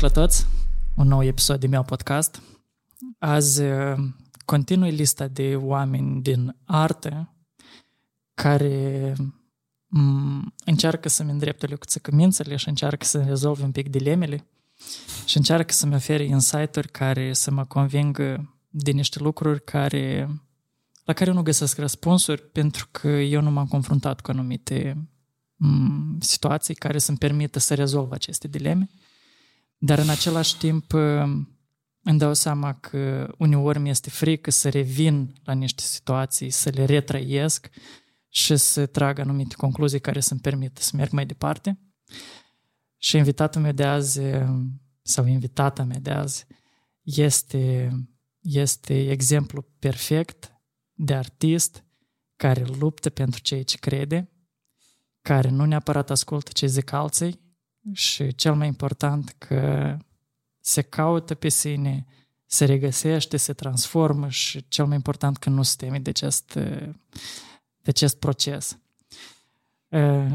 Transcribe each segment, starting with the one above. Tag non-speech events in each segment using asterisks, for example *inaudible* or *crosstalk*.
Salut la toți! Un nou episod din meu podcast. Azi uh, continui lista de oameni din artă care mm, încearcă să-mi îndrepte lucruță cămințele și încearcă să rezolve un pic dilemele și încearcă să-mi ofere insight-uri care să mă convingă de niște lucruri care, la care eu nu găsesc răspunsuri pentru că eu nu m-am confruntat cu anumite mm, situații care să-mi permită să rezolv aceste dileme. Dar în același timp îmi dau seama că uneori mi este frică să revin la niște situații, să le retrăiesc și să trag anumite concluzii care să-mi permită să merg mai departe. Și invitatul meu de azi, sau invitata mea de azi, este, este exemplu perfect de artist care luptă pentru ceea ce crede, care nu neapărat ascultă ce zic alții și cel mai important că se caută pe sine, se regăsește, se transformă și cel mai important că nu se teme de acest, de acest proces.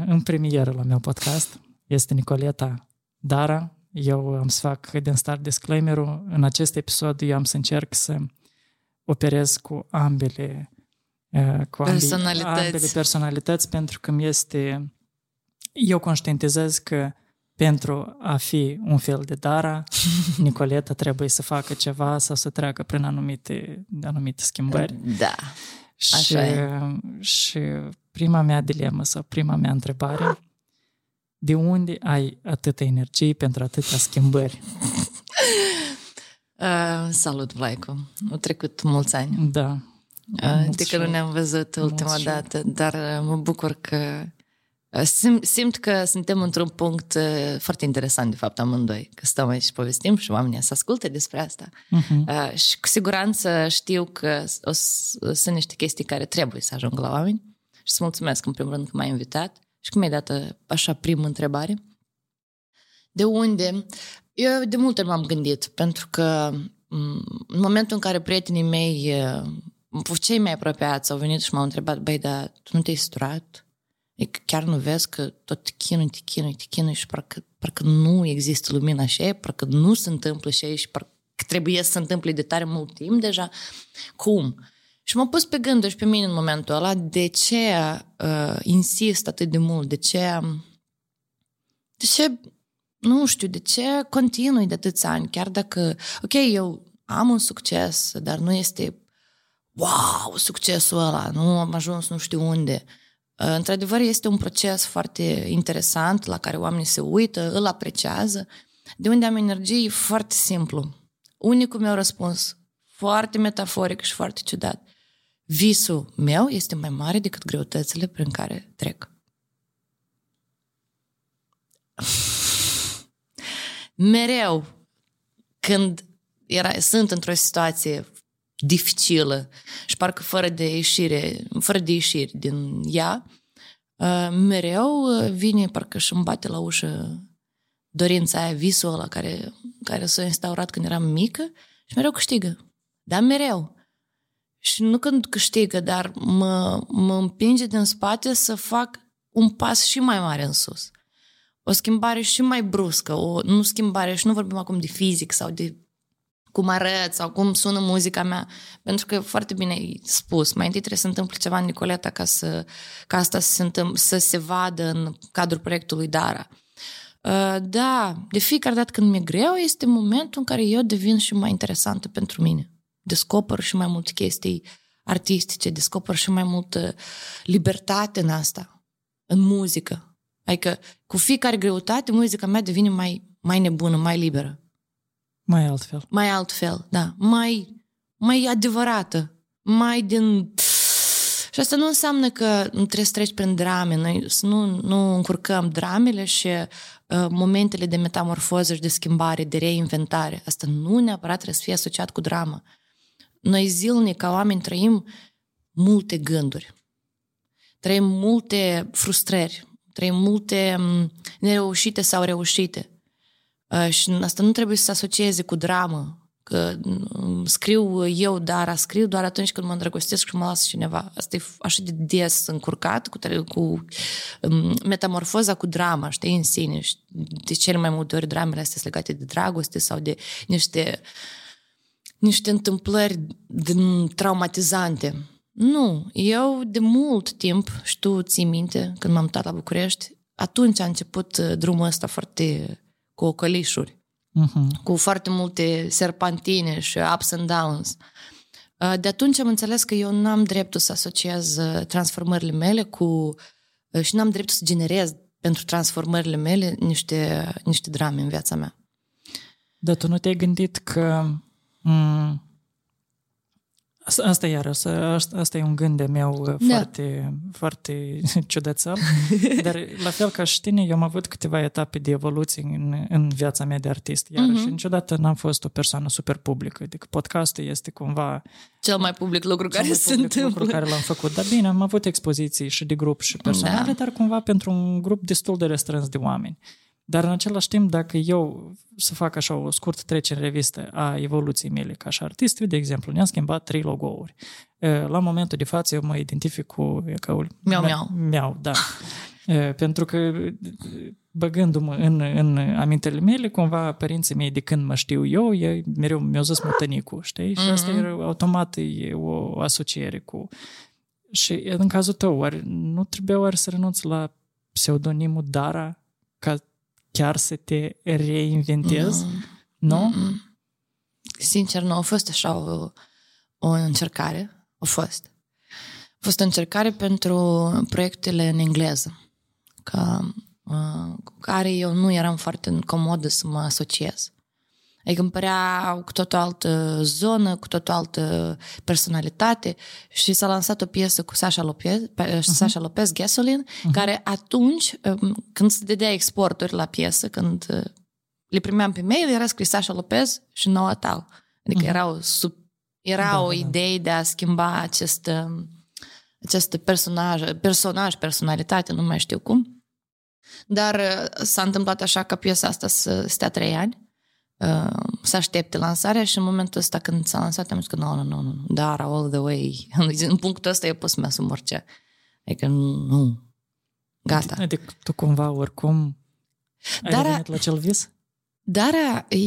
În premieră la meu podcast este Nicoleta Dara. Eu am să fac din start disclaimer-ul. În acest episod eu am să încerc să operez cu ambele cu personalități. ambele personalități pentru că mi este eu conștientizez că pentru a fi un fel de Dara, *laughs* Nicoleta trebuie să facă ceva sau să treacă prin anumite, anumite schimbări. Da, așa și, e. și prima mea dilemă sau prima mea întrebare, de unde ai atâta energie pentru atâtea schimbări? *laughs* Uh, salut, Vlaicu! Au trecut mulți ani. Da. Uh, de că nu ne-am văzut ultima dată, dar uh, mă bucur că Sim, simt că suntem într-un punct uh, foarte interesant, de fapt, amândoi. Că stăm aici și povestim și oamenii să asculte despre asta. Uh-huh. Uh, și cu siguranță știu că o să, sunt niște chestii care trebuie să ajungă la oameni. Și să mulțumesc, în primul rând, că m-ai invitat și că mi-ai dat uh, așa primă întrebare. De unde? Eu de multe ori m-am gândit, pentru că în momentul în care prietenii mei, uh, cei mai apropiați, au venit și m-au întrebat, băi, dar tu nu te-ai sturat? E chiar nu vezi că tot te chinui, te chinui, te chinui și parcă, parcă nu există lumină așa, parcă nu se întâmplă așa și parcă trebuie să se întâmple de tare mult timp deja. Cum? Și m-a pus pe gânduri și pe mine în momentul ăla de ce uh, insist atât de mult, de ce, de ce, nu știu, de ce continui de atâți ani, chiar dacă, ok, eu am un succes, dar nu este wow, succesul ăla, nu am ajuns nu știu unde. Uh, Într-adevăr, este un proces foarte interesant la care oamenii se uită, îl apreciază. De unde am energie foarte simplu. Unicul meu răspuns, foarte metaforic și foarte ciudat. Visul meu este mai mare decât greutățile prin care trec. *laughs* Mereu, când era, sunt într-o situație dificilă și șparcă fără de ieșire, fără de ieșire din ea, uh, mereu uh, vine parcă și îmi bate la ușă dorința aia, visul ăla care, care s-a instaurat când eram mică și mereu câștigă. Dar mereu. Și nu când câștigă, dar mă, mă împinge din spate să fac un pas și mai mare în sus. O schimbare și mai bruscă, o, nu schimbare, și nu vorbim acum de fizic sau de cum arăt sau cum sună muzica mea. Pentru că foarte bine ai spus, mai întâi trebuie să întâmple ceva în Nicoleta ca, să, ca asta să se, întâmple, să se vadă în cadrul proiectului Dara. Uh, da, de fiecare dată când mi-e greu este momentul în care eu devin și mai interesantă pentru mine. Descoper și mai multe chestii artistice, descoper și mai multă libertate în asta, în muzică. Adică cu fiecare greutate, muzica mea devine mai, mai nebună, mai liberă. Mai altfel. Mai altfel, da. Mai, mai adevărată. Mai din... Și asta nu înseamnă că nu trebuie să treci prin drame, noi să nu, nu încurcăm dramele și uh, momentele de metamorfoză și de schimbare, de reinventare. Asta nu neapărat trebuie să fie asociat cu dramă. Noi zilnic, ca oameni, trăim multe gânduri. Trăim multe frustrări, trăim multe mm, nereușite sau reușite. Uh, și asta nu trebuie să se asocieze cu dramă, că mm, scriu eu, dar scriu doar atunci când mă îndrăgostesc și mă las cineva. Asta e așa de des încurcat cu, cu um, metamorfoza cu drama, știi, în sine. De cele mai multe ori dramele astea sunt legate de dragoste sau de niște, niște întâmplări din traumatizante. Nu, eu de mult timp, și tu ții minte, când m-am mutat la București, atunci a început uh, drumul ăsta foarte cu ocălișuri uh-huh. cu foarte multe serpantine și ups and downs. Uh, de atunci am înțeles că eu n-am dreptul să asociez uh, transformările mele cu uh, și n-am dreptul să generez pentru transformările mele niște, niște drame în viața mea. Dar tu nu te-ai gândit că m- Asta iar, asta, asta e un gând de meu uh, da. foarte, foarte *laughs* ciudățel, dar la fel ca și tine, eu am avut câteva etape de evoluție în, în viața mea de artist, iar uh-huh. și niciodată n-am fost o persoană super publică, adică podcastul este cumva... Cel mai public lucru care se întâmplă. lucru care l-am făcut, dar bine, am avut expoziții și de grup și personale, da. dar cumva pentru un grup destul de restrâns de oameni. Dar în același timp, dacă eu să fac așa o scurtă trecere în revistă a evoluției mele ca și artist, eu, de exemplu, ne-am schimbat trei logo-uri. La momentul de față eu mă identific cu ecaul... Miau, miau. Miau, da. Pentru că băgându-mă în, în amintele mele, cumva părinții mei de când mă știu eu, ei mereu mi-au zis mutănicul, știi? Mm-hmm. Și asta mhm. era automat e o asociere cu... Și în cazul tău, oare nu trebuia oare să renunți la pseudonimul Dara ca chiar să te reinventezi? Mm. Nu? Mm-mm. Sincer, nu a fost așa o, o încercare. A fost. A fost o încercare pentru proiectele în engleză, ca, uh, cu care eu nu eram foarte comodă să mă asociez. Adică îmi părea cu tot o altă zonă, cu tot o altă personalitate și s-a lansat o piesă cu Sasha Lopez, uh-huh. Sasha Lopez Gasoline, uh-huh. care atunci, um, când se dădea exporturi la piesă, când uh, le primeam pe mail, era scris Sasha Lopez și Noah Tal. Adică uh-huh. era o, sub, era da, o da. idee de a schimba acest, um, acest personaj, personaj, personalitate, nu mai știu cum. Dar uh, s-a întâmplat așa ca piesa asta să stea trei ani Uh, să aștepte lansarea și în momentul ăsta când s-a lansat am zis că nu, nu, nu, nu, dar all the way. *laughs* în punctul ăsta eu pot să-mi asum orice. Adică nu, gata. Adică tu cumva oricum ai Dara, revenit la cel vis? Dara e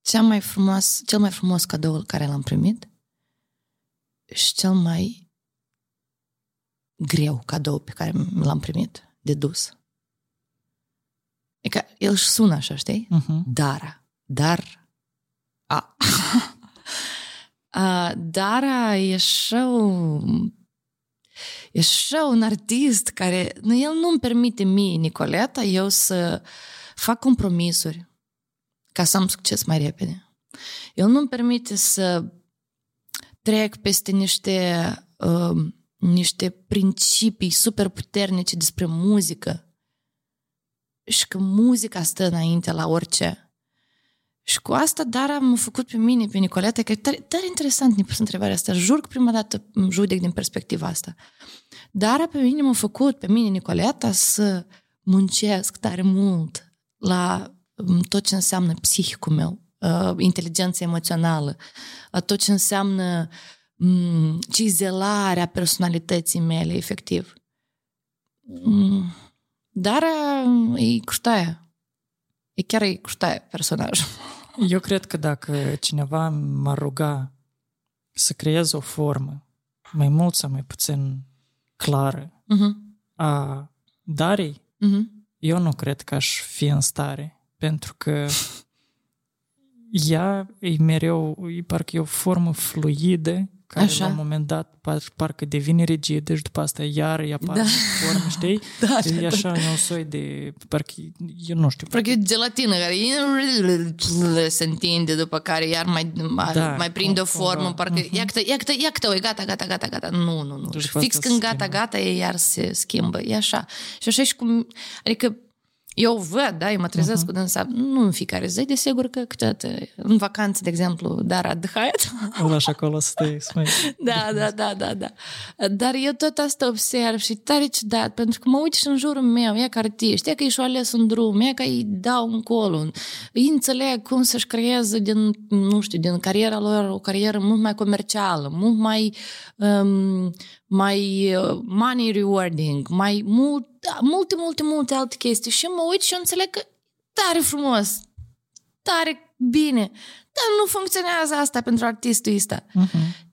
cea mai frumos, cel mai frumos cadou care l-am primit și cel mai greu cadou pe care l-am primit de dus. E ca el își sună așa, știi? Uh-huh. Dara. Dar. A. *laughs* a, Dara e așa E așa un artist care... Nu, el nu-mi permite mie, Nicoleta, eu să fac compromisuri ca să am succes mai repede. El nu-mi permite să trec peste niște, uh, niște principii super puternice despre muzică și că muzica stă înainte la orice. Și cu asta dar am făcut pe mine, pe Nicoleta, că e tare, tare interesant ne pus întrebarea asta. Jur că prima dată judec din perspectiva asta. Dar pe mine m-a făcut, pe mine, Nicoleta, să muncesc tare mult la um, tot ce înseamnă psihicul meu, uh, inteligența emoțională, uh, tot ce înseamnă um, cizelarea personalității mele, efectiv. Um, dar e crutaia. E chiar e crutaia personaj. *laughs* Eu cred că dacă cineva m-ar ruga să creez o formă mai mult sau mai puțin clară uh-huh. a Darei, uh-huh. eu nu cred că aș fi în stare. Pentru că *laughs* ea e mereu, e parcă e o formă fluidă care Așa. la un moment dat par, parcă devine rigidă și după asta iar îi apare da. formă, știi? *laughs* Da, da, e așa da. un soi de, parcă, eu nu știu. Parcă e gelatină care se întinde, după care iar mai, da, mai prinde o formă, cumva. parcă, uh-huh. ia că ia că ia că gata, gata, gata, gata. Nu, nu, nu. Deci Fix când gata, gata, e iar se schimbă. E așa. Și așa și cum, adică Eu văd, da, eu mă trezesc uh-huh. cu dânsa, nu în fiecare zi, desigur că câteodată, în vacanță, de exemplu, dar adhăiat. O lași acolo să te *laughs* Da, da, da, da, da. Dar eu tot asta observ și tare ciudat, pentru că mă uit și în jurul meu, e ca artiști, e că și-o ales un drum, e că îi dau încolo, îi înțeleg cum să-și creeze din, nu știu, din cariera lor o carieră mult mai comercială, mult mai um, mai uh, money rewarding, mai mult, da, multe, multe, multe alte chestii și mă uit și eu înțeleg că tare frumos, tare bine, dar nu funcționează asta pentru artistul ăsta. Uh-huh.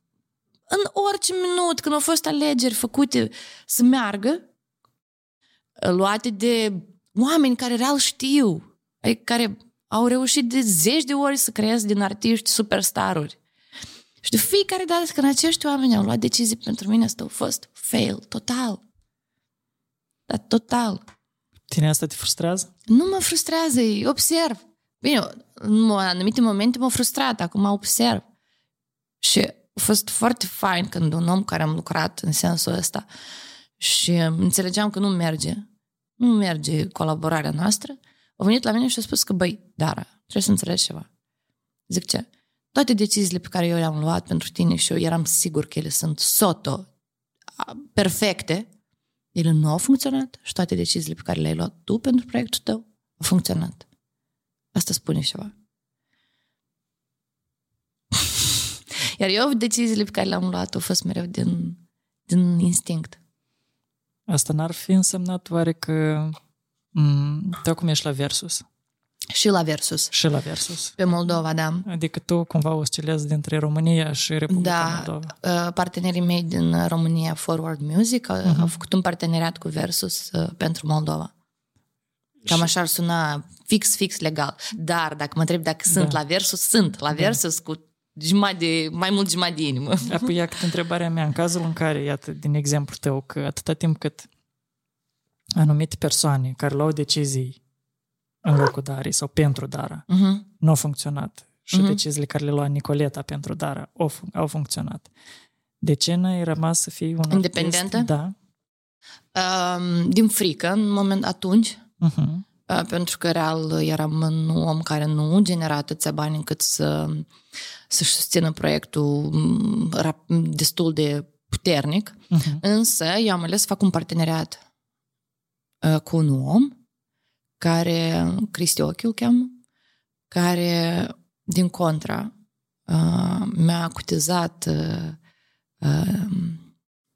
În orice minut, când au fost alegeri făcute să meargă, luate de oameni care real știu, adică care au reușit de zeci de ori să creeze din artiști superstaruri. Și de fiecare dată când acești oameni au luat decizii pentru mine, asta a fost fail, total. Dar total. Tine asta te frustrează? Nu mă frustrează, observ. Bine, în anumite momente m-a frustrat, acum observ. Și a fost foarte fain când un om care am lucrat în sensul ăsta și înțelegeam că nu merge, nu merge colaborarea noastră, a venit la mine și a spus că, băi, Dara, trebuie să înțelegi ceva. Zic ce? Toate deciziile pe care eu le-am luat pentru tine și eu eram sigur că ele sunt soto, perfecte, ele nu au funcționat și toate deciziile pe care le-ai luat tu pentru proiectul tău au funcționat. Asta spune ceva. *laughs* Iar eu deciziile pe care le-am luat au fost mereu din, din instinct. Asta n-ar fi însemnat oare că m- tu acum ești la Versus? Și la Versus. Și la Versus. Pe Moldova, da. Adică tu cumva oscilezi dintre România și Republica da, Moldova. Da, partenerii mei din România, Forward Music, uh-huh. au făcut un parteneriat cu Versus uh, pentru Moldova. Cam așa ar suna fix, fix legal. Dar dacă mă întreb dacă sunt da. la Versus, sunt la da. Versus da. cu jumătate de, mai mult jumătate de inimă. Apoi, iată întrebarea mea, în cazul în care, iată, din exemplu tău, că atâta timp cât anumite persoane care luau decizii în locul Darii sau pentru Dara. Uh-huh. Nu a funcționat. Și uh-huh. deciziile care le lua Nicoleta pentru Dara au, au funcționat. De ce n-ai rămas să fii un Independentă? Artist? Da. Um, din frică, în moment atunci. Uh-huh. Uh, pentru că real eram un om care nu genera atâția bani încât să, să-și susțină proiectul mm, destul de puternic. Uh-huh. Însă eu am ales să fac un parteneriat uh, cu un om care, Cristi Ochi îl cheamă, care, din contra, uh, mi-a acutizat uh, uh,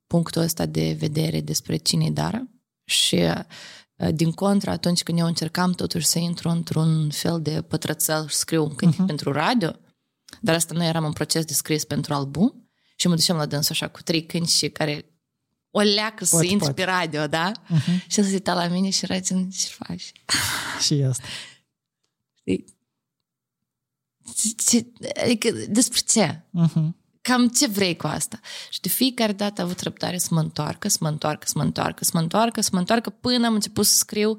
punctul ăsta de vedere despre cine Dara și din contra, atunci când eu încercam totuși să intru într-un fel de pătrățel și scriu un cântec uh-huh. pentru radio, dar asta nu eram în proces de scris pentru album și mă duceam la dânsul așa cu trei cânti care o leacă să intri pe radio, da? Uh-huh. Și să se uita la mine și rățin, ce faci? *laughs* Și asta. Ce, adică despre ce? Uh-huh. Cam ce vrei cu asta? Și de fiecare dată a avut răbdare să mă întoarcă, să mă întoarcă, să mă întoarcă, să mă întoarcă, să mă întoarcă, până am început să scriu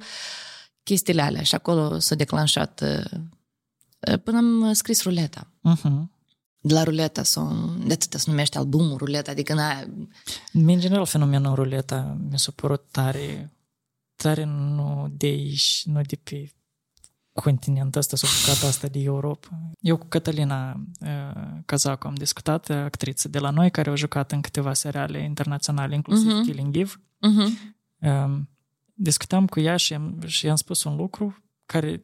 chestiile alea. Și acolo s-a declanșat, uh, până am scris ruleta. Uh-huh de la ruleta sau de atât se numește albumul ruleta, adică n În general, fenomenul ruleta mi s-a părut tare, tare nu de aici, nu de pe continentul ăsta sau bucata asta de Europa. Eu cu Catalina uh, Cazacu am discutat, actriță de la noi, care a jucat în câteva seriale internaționale, inclusiv uh-huh. Killing Eve. Uh-huh. Uh, discutam cu ea și am, și i-am spus un lucru care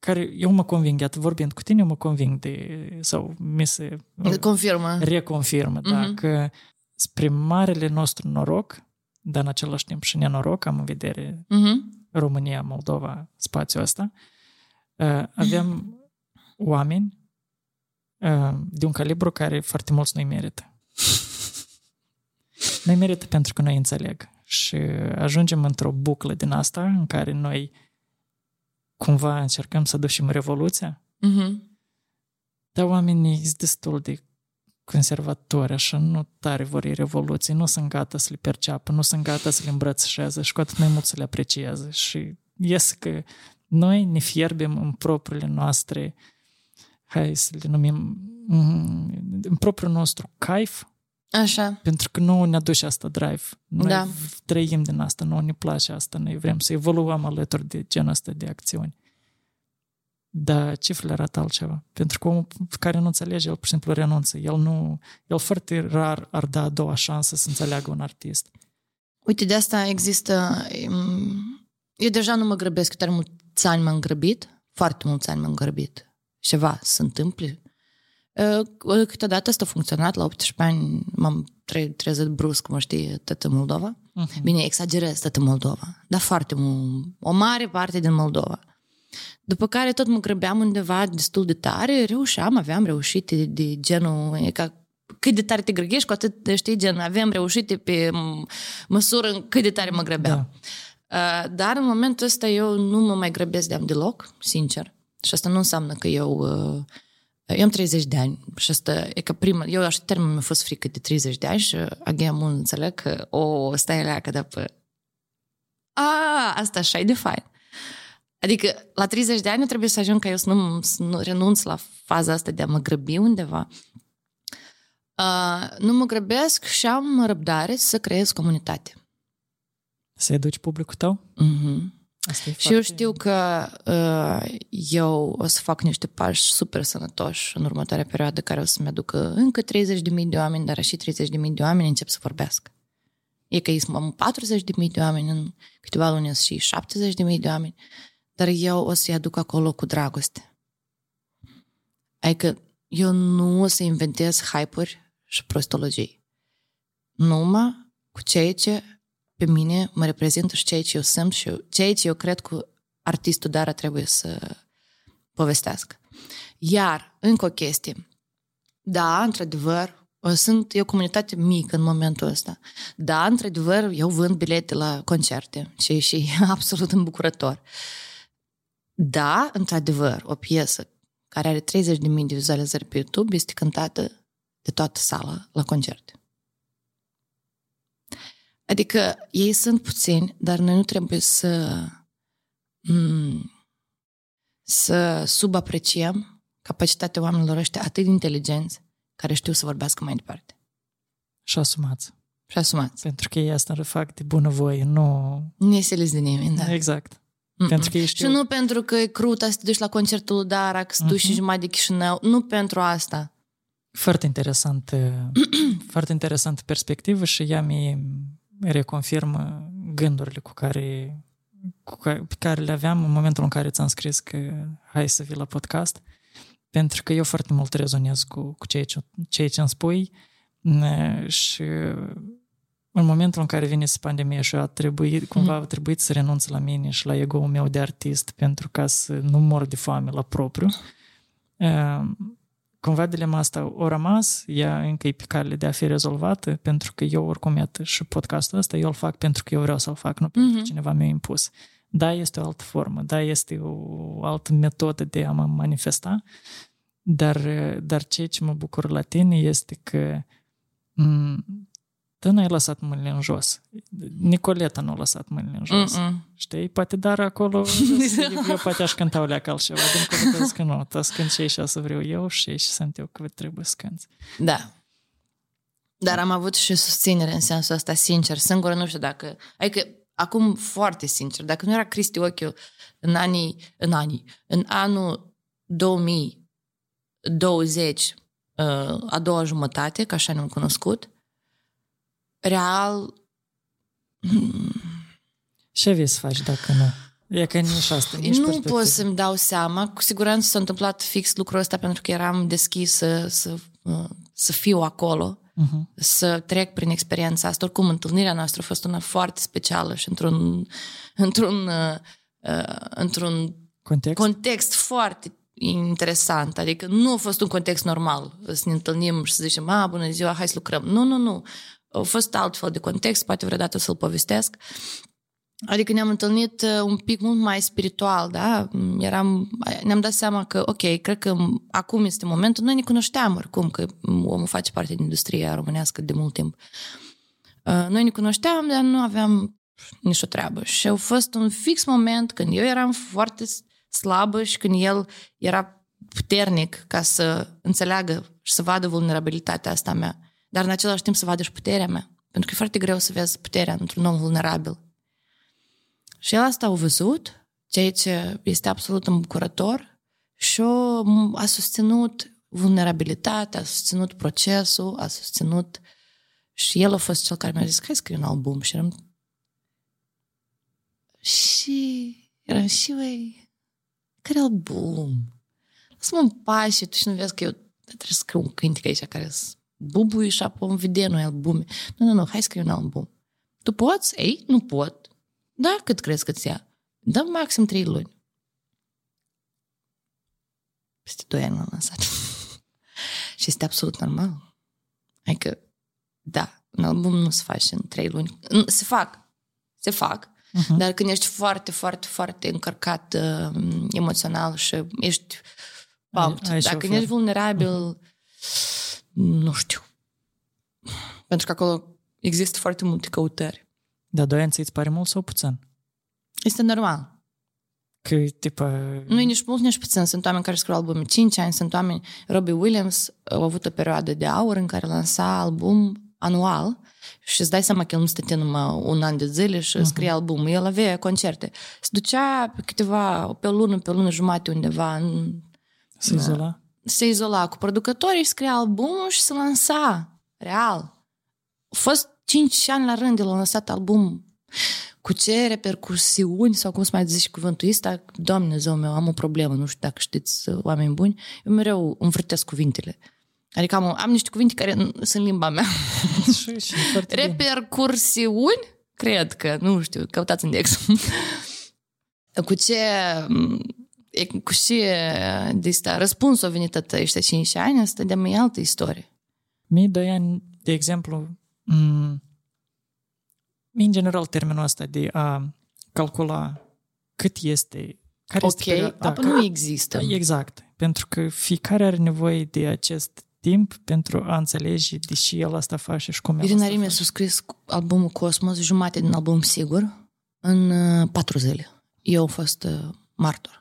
care eu mă conving, iată, vorbind cu tine, eu mă conving de, sau mi se confirmă. reconfirmă, uh-huh. da, mhm. că spre marele nostru noroc, dar în același timp și nenoroc, am în vedere uh-huh. România, Moldova, spațiul ăsta, uh, avem oameni uh, de un calibru care foarte mulți nu-i merită. nu-i merită pentru că noi înțeleg. Și ajungem într-o buclă din asta în care noi cumva încercăm să ducem revoluția, uh-huh. dar oamenii sunt destul de conservatori, așa, nu tare vor revoluții, nu sunt gata să le perceapă, nu sunt gata să le îmbrățișeze și cu atât mai mult să le aprecieze. Și ies că noi ne fierbem în propriile noastre, hai să le numim, mm, în propriul nostru caif, Așa. Pentru că nu ne aduce asta drive. Noi Da. trăim din asta, nu ne place asta, noi vrem să evoluăm alături de genul ăsta de acțiuni. Dar cifrele arată altceva. Pentru că omul care nu înțelege, el pur și simplu renunță. El nu, el foarte rar ar da a doua șansă să înțeleagă un artist. Uite, de asta există... um, Eu deja nu mă grăbesc, tare mulți ani m-am grăbit, foarte mulți ani m-am grăbit. Ceva se întâmple. Uh, Câteodată asta a funcționat, la 18 ani m-am tre- trezit brusc, mă știi, tătă Moldova. Mhm. Bine, exagerez tătă Moldova, dar foarte mult, o mare parte din Moldova. După care tot mă grăbeam undeva destul de tare, reușeam, aveam reușite de genul, e ca cât de tare te grăgești, cu atât, știi, gen, aveam reușite pe m- măsură în cât de tare mă grăbeam. Da. Uh, Dar în momentul ăsta eu nu mă mai grăbesc de-am deloc, sincer. Și asta nu înseamnă că eu... uh, Eu am 30 de ani și asta e că prima... Eu așa termen mi-a fost frică de 30 de ani și agea mult înțeleg că o, stai la că pe... A, asta așa e de fain. Adică la 30 de ani trebuie să ajung ca eu să nu, să nu renunț la faza asta de a mă grăbi undeva. Uh, nu mă grăbesc și am răbdare să creez comunitate. Să educi publicul tău? Mm-hmm. Asta e Și eu știu că uh, eu o să fac niște pași super sănătoși în următoarea perioadă care o să-mi aducă încă 30.000 de oameni, dar și 30.000 de oameni încep să vorbească. E că am 40.000 de oameni, în câteva luni și 70.000 de oameni, dar eu o să-i aduc acolo cu dragoste. Adică eu nu o să inventez hype-uri și prostologii. Numai cu ceea ce pe mine mă reprezintă și ceea ce eu simt și eu, ceea ce eu cred că artistul Dara trebuie să povestească. Iar, încă o chestie. Da, într-adevăr, sunt e o comunitate mică în momentul ăsta. Da, într-adevăr, eu vând bilete la concerte și și *laughs* absolut îmbucurător. Da, într-adevăr, o piesă care are 30.000 de vizualizări pe YouTube este cântată de toată sala la concerte. Adică ei sunt puțini, dar noi nu trebuie să mm, să subapreciem capacitatea oamenilor ăștia atât de inteligenți care știu să vorbească mai departe. Și asumați. Și asumați. Pentru că ei asta le fac de bunăvoie, nu... Nu e de nimeni, da. Exact. Mm-mm. Pentru că ei Și știu... nu pentru că e crută să te duci la concertul lui Dara, că să duci și Mhm. jumătate de Chișinău. Nu pentru asta. Foarte interesant, *clears throat* foarte interesantă perspectivă și ea mi reconfirmă gândurile cu care, cu care, pe care le aveam în momentul în care ți-am scris că hai să vii la podcast, pentru că eu foarte mult rezonez cu, cu ceea, ce, ceea ce îmi spui Ne- și în momentul în care vine să pandemia și a trebuit, cumva a trebuit să renunț la mine și la ego-ul meu de artist pentru ca să nu mor de foame la propriu, uh, cumva dilema asta a rămas, ea încă e pe cale de a fi rezolvată, pentru că eu oricum, iată, și podcastul ăsta, eu îl fac pentru că eu vreau să-l fac, nu pentru că Mhm. cineva mi-a impus. Da, este o altă formă, da, este o altă metodă de a mă manifesta, dar, dar ceea ce mă bucur la tine este că m, tu n-ai lăsat mâinile în jos. Nicoleta nu a lăsat mâinile în jos. Mm-mm. Știi? Poate dar acolo eu poate aș cânta o leacă altceva. Din că că nu, tu să cânt ce așa să vreau eu și și sunt eu că trebuie să cânti. Da. Dar am avut și susținere în sensul ăsta, sincer. Singură nu știu dacă... Adică, acum foarte sincer, dacă nu era Cristi Ochiu în anii... În anii... În anul 2020, uh, a doua jumătate, că așa ne-am cunoscut, real... Ce vei să faci dacă nu? E că nici asta, nici nu perspectivă. pot să-mi dau seama. Cu siguranță s-a întâmplat fix lucrul ăsta pentru că eram deschisă să, uh, să fiu acolo, Mhm. să trec prin experiența asta. Oricum, întâlnirea noastră a fost una foarte specială și într-un, într-un, uh, uh, într-un Context? context foarte interesant. Adică nu a fost un context normal să ne întâlnim și să zicem, a, bună ziua, hai să lucrăm. Nu, nu, nu. A fost altfel de context, poate vreodată să-l povestesc. Adică ne-am întâlnit uh, un pic mult mai spiritual, da? Eram, ne-am dat seama că, ok, cred că acum este momentul. Noi ne cunoșteam oricum, că omul face parte din industria românească de mult timp. Uh, Noi ne cunoșteam, dar nu aveam nicio treabă. Și a fost un fix moment când eu eram foarte slabă și când el era puternic ca să înțeleagă și să vadă vulnerabilitatea asta mea. Dar în același timp să vadă și puterea mea. Pentru că e foarte greu să vezi puterea într-un om vulnerabil. Și el asta a văzut, ceea ce este absolut îmbucurător și a susținut vulnerabilitatea, a susținut procesul, a susținut și el a fost cel care mi-a zis, hai scrie un album și eram și eram și, ui, care album? Lasă-mă în pace, tu și nu vezi că eu trebuie să scriu un cântic aici care să bubui și apoi vedea noi albume. Nu, nu, nu, hai scrie un album. Tu poți? Ei, nu pot. Da, cât crezi că ți ia? Dă maxim trei luni. Peste doi ani l-am lansat. *laughs* și este absolut normal. Adică, da, un album nu se face în trei luni. Se fac. Se fac. Uh-huh. Dar când ești foarte, foarte, foarte încărcat uh, emoțional și ești pumped, ai, ai dacă ești vulnerabil, uh-huh. Nu știu. Pentru că acolo există foarte multe căutări. Dar doi ani ți pare mult sau puțin? Este normal. Că, tipă... Nu e nici mult, nici puțin. Sunt oameni care scriu albume 5 ani, sunt oameni... Robbie Williams a avut o perioadă de aur în care lansa album anual și îți dai seama că el nu stătea numai un an de zile și uh-huh. scrie album. El avea concerte. Se ducea pe câteva, pe o lună, pe o lună jumate undeva în... Se izola? Se izola cu producătorii, scria albumul și se lansa. Real. A fost 5 ani la rând, el a lansat album cu ce repercursiuni sau cum să mai zici cuvântul ăsta, Doamne, zău meu, am o problemă, nu știu dacă știți, oameni buni, eu mereu învârtesc cuvintele. Adică am, am niște cuvinte care sunt limba mea. *laughs* Și, și Repercursiuni? Cred că, nu știu, căutați index. *laughs* cu ce cu ce de asta, răspunsul a venit atât ăștia 5 ani, asta de mai altă istorie. Mii de ani, de exemplu, m- în general termenul ăsta de a calcula cât este care ok, este perioada, da, nu există. Exact, pentru că fiecare are nevoie de acest timp pentru a înțelege de ce el asta face și cum el Irina Rime a scris albumul Cosmos, jumate din album sigur, în uh, patru zile. Eu am fost uh, martor.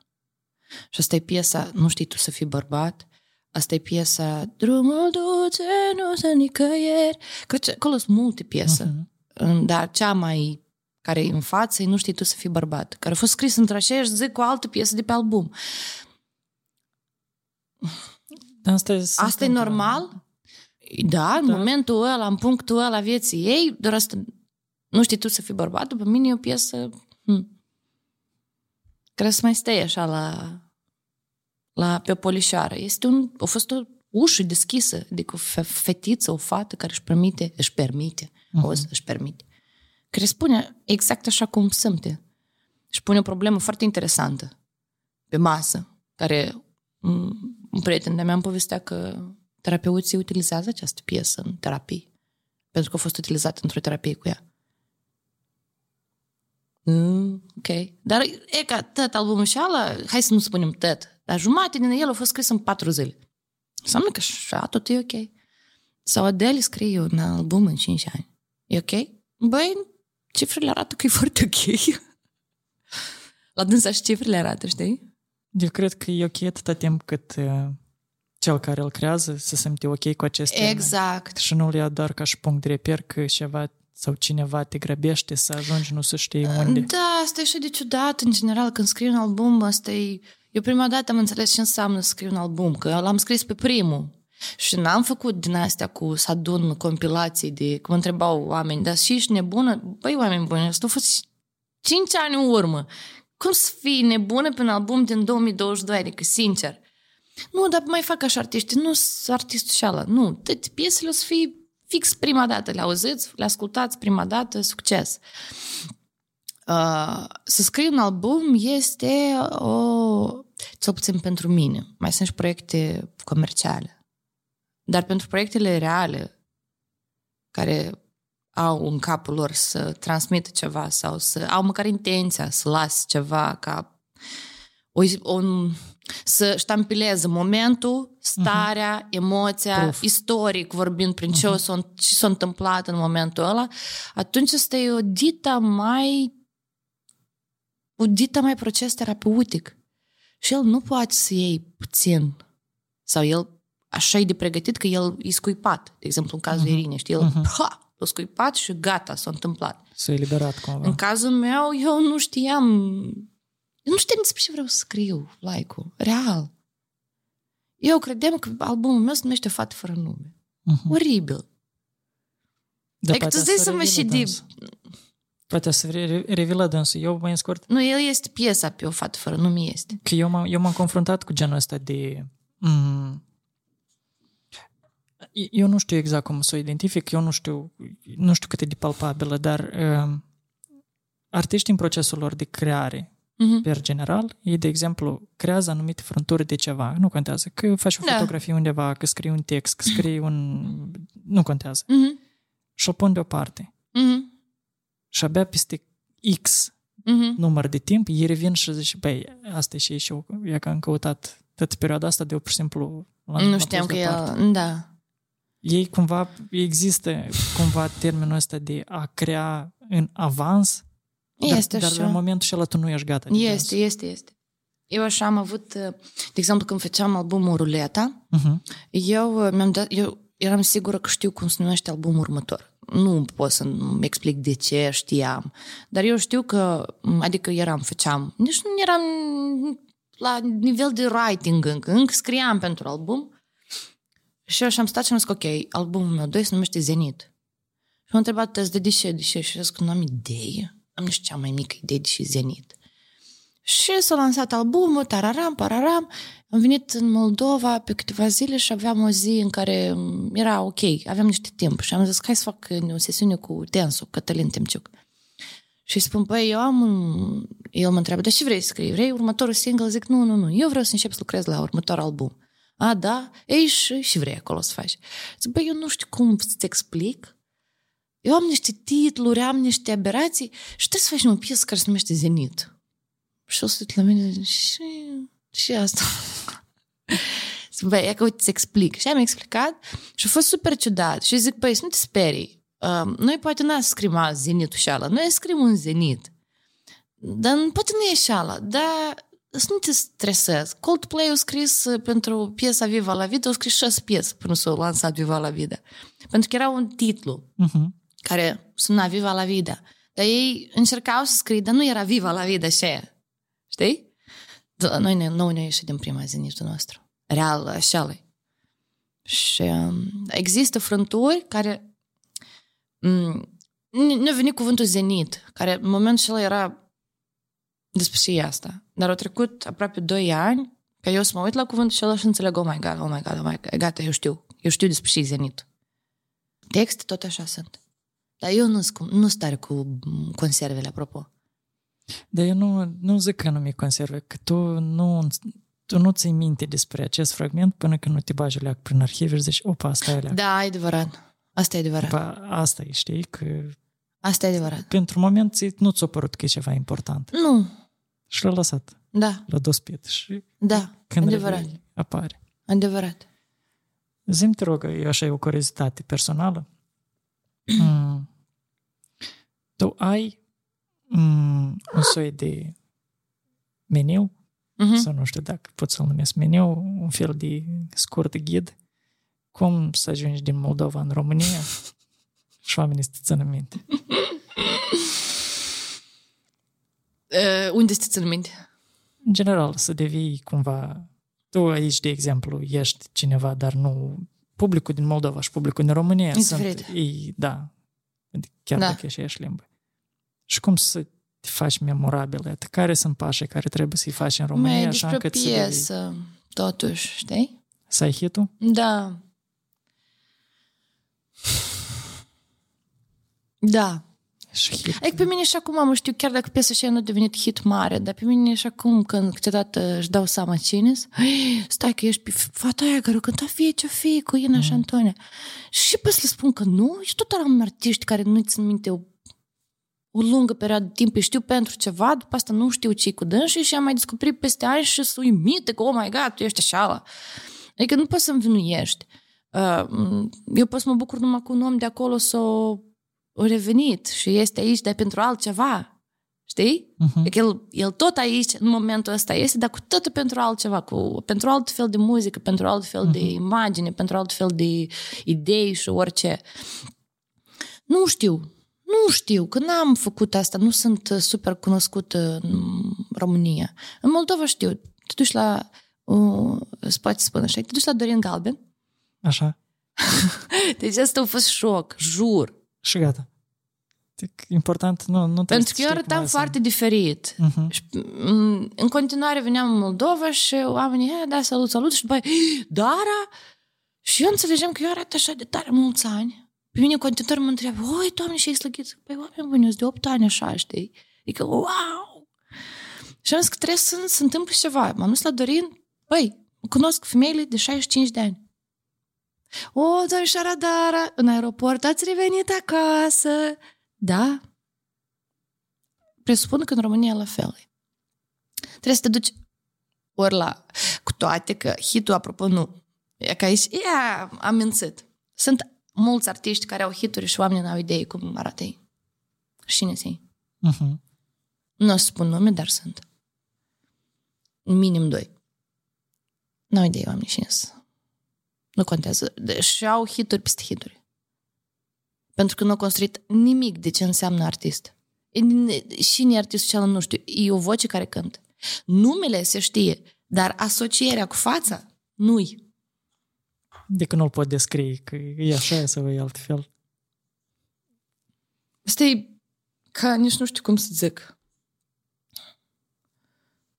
Și asta e piesa Nu știi tu să fii bărbat, asta e piesa Drumul duce, nu să nicăieri. Cred că acolo sunt multe piese. Uh-huh. Dar cea mai care e în față e Nu știi tu să fii bărbat, care a fost scris într-aceeași zi cu altă piesă de pe album. Asta e, asta e normal? Da, în da. momentul ăla, în punctul ăla vieții ei, doar asta, nu știi tu să fii bărbat, după mine e o piesă, hm, care să mai stai așa la, la, pe o polișoară. Este un, a fost o ușă deschisă, adică o fetiță, o fată care își permite, își permite, uh-huh. o, își permite, care spune exact așa cum simte. Și pune o problemă foarte interesantă pe masă, care un prieten de-a mea îmi povestea că terapeuții utilizează această piesă în terapie. Pentru că a fost utilizată într-o terapie cu ea. Mm, ok. Dar e ca tot albumul și ala, hai să nu spunem tot, dar jumate din el a fost scris în patru zile. Înseamnă că așa tot e ok. Sau Adele scrie un album în cinci ani. E ok? Băi, cifrele arată că e foarte ok. *laughs* La dânsa și cifrele arată, știi? Eu cred că e ok atâta timp cât uh, cel care îl creează se simte ok cu acest Exact. Și nu-l ia doar ca și punct de reper că ceva sau cineva te grăbește să ajungi nu să știi unde. Da, asta e și de ciudat în general când scrii un album, asta e... Eu prima dată am înțeles ce înseamnă să scriu un album, că l-am scris pe primul. Și n-am făcut din astea cu să adun compilații de... Cum întrebau oameni, dar și ești nebună? Băi, oameni buni, asta a fost 5 ani în urmă. Cum să fii nebună pe un album din 2022? Adică, sincer. Nu, dar mai fac așa artiști. Nu sunt artistul și ala. Nu, tot piesele o să fie fix prima dată. Le auziți, le ascultați prima dată, succes. Uh, să scrii un album este o... cel puțin pentru mine. Mai sunt și proiecte comerciale. Dar pentru proiectele reale, care au în capul lor să transmită ceva sau să au măcar intenția să las ceva ca o, o, să ștampileze momentul, starea, uh-huh. emoția, Proof. istoric vorbind prin ce, uh-huh. s-a, ce s-a întâmplat în momentul ăla, atunci asta e o dita mai o dita mai proces terapeutic. Și el nu poate să iei puțin sau el așa e de pregătit că el e scuipat. De exemplu, în cazul uh-huh. Irine, știi, el uh-huh. ha, l-a scuipat și gata, s-a întâmplat. S-a eliberat cumva. În cazul meu, eu nu știam, eu nu știam despre ce vreau să scriu, like-ul, real. Eu credeam că albumul meu se numește Fată fără nume. Uh-huh. Oribil. Da, adică tu dai seama și de... Poate să revelă dânsul. Eu, mai scurt... Nu, el este piesa pe o fată fără nume este. Că eu m-am, eu m-am confruntat cu genul ăsta de... Mm, eu nu știu exact cum să o identific, eu nu știu, nu știu cât e de palpabilă, dar uh, artiștii în procesul lor de creare, uh-huh. per general, ei, de exemplu, creează anumite frânturi de ceva, nu contează, că faci o da. fotografie undeva, că scrii un text, că scrii un... nu contează. Uh-huh. Și o pun deoparte. Uh-huh. Și abia peste X uh-huh. număr de timp, ei revin și zice, băi, asta e și și eu, e că am căutat toată perioada asta de eu pur și simplu nu știam că el, da. Ei cumva, există cumva termenul ăsta de a crea în avans, este dar, așa. dar în momentul și tu nu ești gata. Este, este, este. Eu așa am avut, de exemplu, când făceam albumul Ruleta, uh-huh. eu mi-am dat, eu eram sigură că știu cum se numește albumul următor. Nu pot să-mi explic de ce știam, dar eu știu că, adică eram, făceam, nici nu eram la nivel de writing încă, încă scriam pentru album și eu și am stat și am zis, ok, albumul meu 2 se numește Zenit. Și m-a întrebat, de, de ce, de ce? Și eu zic, nu am idee, am nici cea mai mică idee de ce Zenit. Și s-a lansat albumul, tararam, pararam, am venit în Moldova pe câteva zile și aveam o zi în care era ok, aveam niște timp și am zis, hai să fac o sesiune cu Tensu, Cătălin Temciuc. Și îi spun, păi, eu am un... El mă întreabă, dar ce vrei să scrii? Vrei următorul single? Zic, nu, nu, nu, eu vreau să încep să lucrez la următorul album. A, da? Ei, și, și vrei acolo să faci. Zic, băi, eu nu știu cum să-ți explic. Eu am niște titluri, am niște aberații și trebuie să faci o piesă care se numește Zenit. Și o să la mine și, și asta. *laughs* Băi, e că uite, îți explic. Și am explicat și a fost super ciudat. Și zic, băi, să nu te sperii. Uh, noi poate n-a scrim azi zenitul și ala. Noi scrim un zenit. Dar poate nu e și ala. Dar să nu te stresezi. Coldplay a scris pentru piesa Viva la Vida, a scris șase piese până s-a lansat Viva la Vida. Pentru că era un titlu uh-huh. Care suna Viva la Vida. Dar ei încercau să scrie, dar nu era Viva la Vida și Știi? Dar noi ne, noi ne ieșit din prima zenitul nostru. Real, așa Și um, există frânturi care mm, nu a venit cuvântul zenit, care în momentul acela era despre și asta. Dar au trecut aproape 2 ani ca eu să mă uit la cuvântul acela și înțeleg, oh my god, oh my god, oh my god, gata, eu știu. Eu știu despre și zenit. Texte tot așa sunt. Dar eu nu sunt nu stare cu conservele, apropo. Dar eu nu, nu zic că nu mi conserve, că tu nu, tu nu ți minte despre acest fragment până când nu te bagi leac prin arhive și zici, opa, asta e leac. Da, e adevărat. Asta e adevărat. Ba, asta e, știi, că... Asta e adevărat. Pentru moment nu ți-a părut că e ceva important. Nu, și l-a lăsat. Da. L-a dospit și da, când adevărat. apare. Adevărat. Zim, te rog, e așa e o curiozitate personală. *clears throat* mm. Tu ai mm, un soi de meniu, uh-huh. sau nu știu dacă pot să-l numesc meniu, un fel de scurt ghid, cum să ajungi din Moldova în România *laughs* și oamenii să te țină minte. *laughs* Uh, unde să țin minte? În general, să devii cumva... Tu aici, de exemplu, ești cineva, dar nu... Publicul din Moldova și publicul din România It's sunt... Ei, da, chiar da. dacă ești ești limbă. Și cum să te faci memorabil? Care sunt pașii care trebuie să-i faci în România? Mai așa despre piesă, devii... totuși, știi? Să ai hit-ul? Da. Da. Și hit. Adică pe mine și acum mă știu, chiar dacă piesa așa nu a devenit hit mare, dar pe mine și acum când câteodată își dau seama cine *gasps* stai că ești pe fata aia care o cânta fie ce fie cu Ina mm. și Antonia. Și pe să le spun că nu, și tot am artiști care nu-i țin minte o, o lungă perioadă de timp, îi știu pentru ceva, după asta nu știu ce cu dânsi și am mai descoperit peste ani și sunt uimite că, oh my god, tu ești așa Adică nu poți să învinuiești. Uh, eu pot să mă bucur numai cu un om de acolo să o revenit și este aici de pentru altceva. Știi? știi? Uh-huh. El, el tot aici, în momentul ăsta este, dar cu totul pentru altceva, cu, pentru alt fel de muzică, pentru alt fel uh-huh. de imagine, pentru alt fel de idei și orice. Nu știu, nu știu, că n-am făcut asta, nu sunt super cunoscută în România. În Moldova știu, te duci la, uh, poate spune așa, te duci la Dorin Galben. Așa. *laughs* deci asta a fost șoc, jur. Și gata. Important, nu, nu Pentru că eu arătam foarte diferit. Uh-huh. Și, în continuare veneam în Moldova și oamenii, da, salut, salut, și după aia, Dara? Și eu înțelegem că eu arăt așa de tare mulți ani. Pe mine continuare mă întreabă, oi, doamne, și ai slăgit? Păi, oameni buni, eu de 8 ani așa, știi? Adică, wow! Și am zis că trebuie să se întâmple ceva. M-am dus la Dorin, băi, cunosc femeile de 65 de ani. O, doamne, Dara, în aeroport ați revenit acasă. Da? Presupun că în România la fel. Trebuie să te duci ori la... Cu toate că hitul, apropo, nu. E că aici, ia, am mințit. Sunt mulți artiști care au hituri și oamenii n-au idei cum arată ei. Cine ei? Uh-huh. Nu o să spun nume, dar sunt. Minim doi. N-au idei oamenii cine Nu contează. Și au hituri peste hituri. Pentru că nu a construit nimic de ce înseamnă artist. Și ni artistul cel nu știu, e o voce care cântă. Numele se știe, dar asocierea cu fața nu-i. De că nu-l pot descrie, că e așa sau e altfel. Asta e ca nici nu știu cum să zic.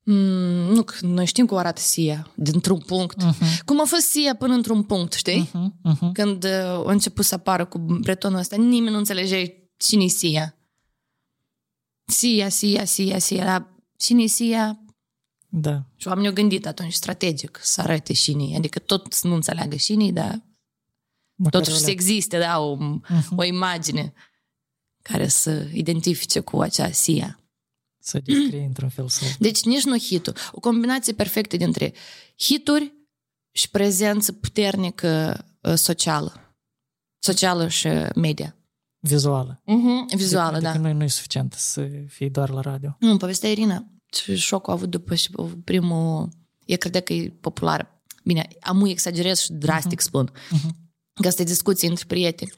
Mm, nu, noi știm cum arată Sia, dintr-un punct. Uh-huh. Cum a fost Sia până într-un punct, știi? Uh-huh. Uh-huh. Când uh, a început să apară cu bretonul ăsta, nimeni nu înțelegea cine e Sia. Sia, Sia, Sia, Sia, dar cine e Sia? Da. Și oamenii au gândit atunci strategic să arate cine Adică tot să nu înțeleagă cine dar Măcar totuși să existe, da, o, uh-huh. o imagine care să identifice cu acea Sia. Să descrie într-un fel sau... Deci nici nu hitul. O combinație perfectă dintre hituri și prezență puternică uh, socială. Socială și media. Vizuală. Uh-huh, vizuală, de, da. Adică nu, nu e suficient să fie doar la radio. Nu, povestea Irina. Și șocul a avut după și primul... E credea că e populară. Bine, am exagerez și drastic uh-huh. spun. Uh-huh. Că asta e discuție între prieteni.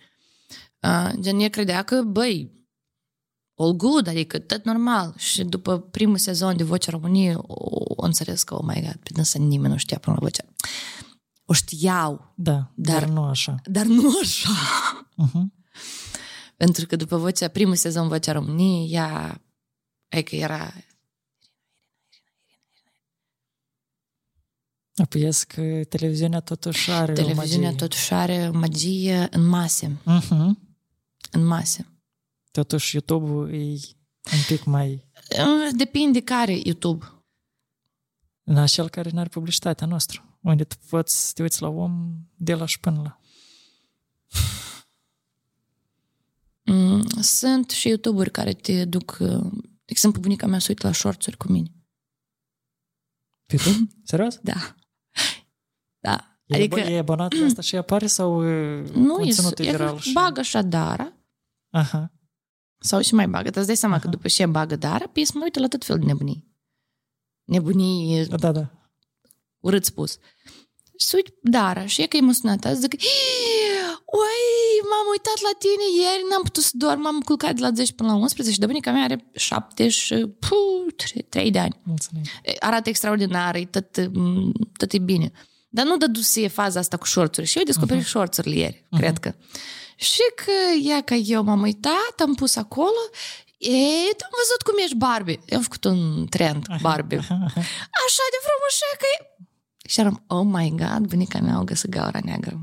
Uh, gen, e credea că, băi, all good, adică tot normal. Și după primul sezon de Vocea României, o, o înțeles că, oh my god, pe dânsă nimeni nu știa până la vocea. O știau. Da, dar, dar nu așa. Dar nu așa. Uh-huh. Pentru că după vocea, primul sezon Vocea României, ea, adică era Apoi că televiziunea totuși are Televiziunea o magie. totuși are magie în mase. Uh-huh. În mase. Totuși YouTube-ul e un pic mai... Depinde care YouTube. În acel care nu are publicitatea noastră. Unde tu poți să te uiți la om de la și până la. Mm, sunt și YouTube-uri care te duc... De exemplu, bunica mea se uită la shorts cu mine. Pe tu? Serios? Da. Da. E, adică... e abonat la asta și apare sau nu, conținutul e, viral? Și... Bagă așa Dara. Aha. Sau și mai bagă. Îți dai seama Aha. că după ce bagă Dara, pe mă uită la tot fel de nebunii. Nebunii... Da, da. Urât spus. Și se uit Dara și e că e emoționată. Zic, Oi, m-am uitat la tine ieri, n-am putut să dorm, m-am culcat de la 10 până la 11 și de bunica mea are 73 de ani. Mulțumim. Arată extraordinar, e tot, tot e bine. Dar nu dăduse faza asta cu șorțuri. Și eu descoperit uh-huh. șorțurile ieri, uh-huh. cred că. Și că ea că eu m-am uitat, am pus acolo E, am văzut cum ești Barbie. Eu am făcut un trend Barbie. Așa de frumușă că e... Și eram, oh my god, bunica mea o găsit gaura neagră.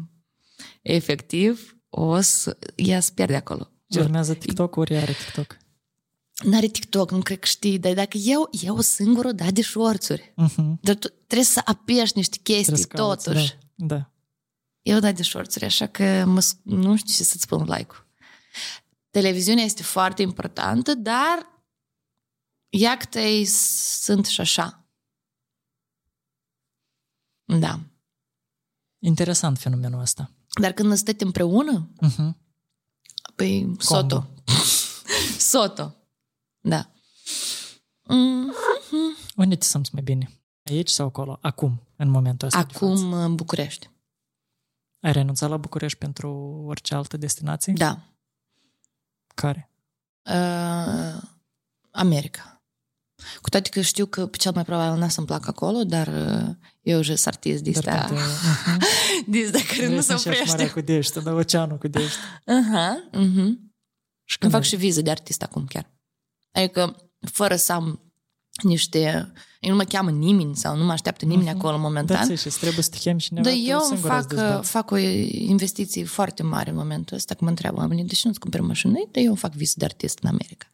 Efectiv, o să... Ea se pierde acolo. Urmează TikTok, ori are TikTok? N-are TikTok, nu cred că știi, dar dacă eu, eu singură, da, de șorțuri. Uh-huh. Dar tu trebuie să apeși niște chestii, totuși. Da, da. Eu da de șorțuri, așa că mă, nu știu ce să-ți spun like-ul. Televiziunea este foarte importantă, dar iactei sunt și așa. Da. Interesant fenomenul ăsta. Dar când stăți împreună, uh-huh. păi Combo. *laughs* soto. soto. Da. Mm-hmm. Unde te simți mai bine? Aici sau acolo? Acum, în momentul ăsta Acum în București. Ai renunțat la București pentru orice altă destinație? Da. Care? Uh, America. Cu toate că știu că pe cel mai probabil n-a să-mi placă acolo, dar uh, eu sunt artist de astea, uh-huh. *laughs* de astea care nu se oprește. cu dește, dar oceanul cu dește. Uh-huh, uh-huh. Și Îmi fac și viză de artist acum chiar. Adică, fără să am niște... Eu nu mă cheamă nimeni sau nu mă așteaptă nimeni uh-huh. acolo momentan. Da, și trebuie să te chemi și Dar eu fac, fac o investiție foarte mare în momentul ăsta, că mă întreabă oamenii, de ce nu-ți cumperi mașină? Dar eu fac viză de artist în America.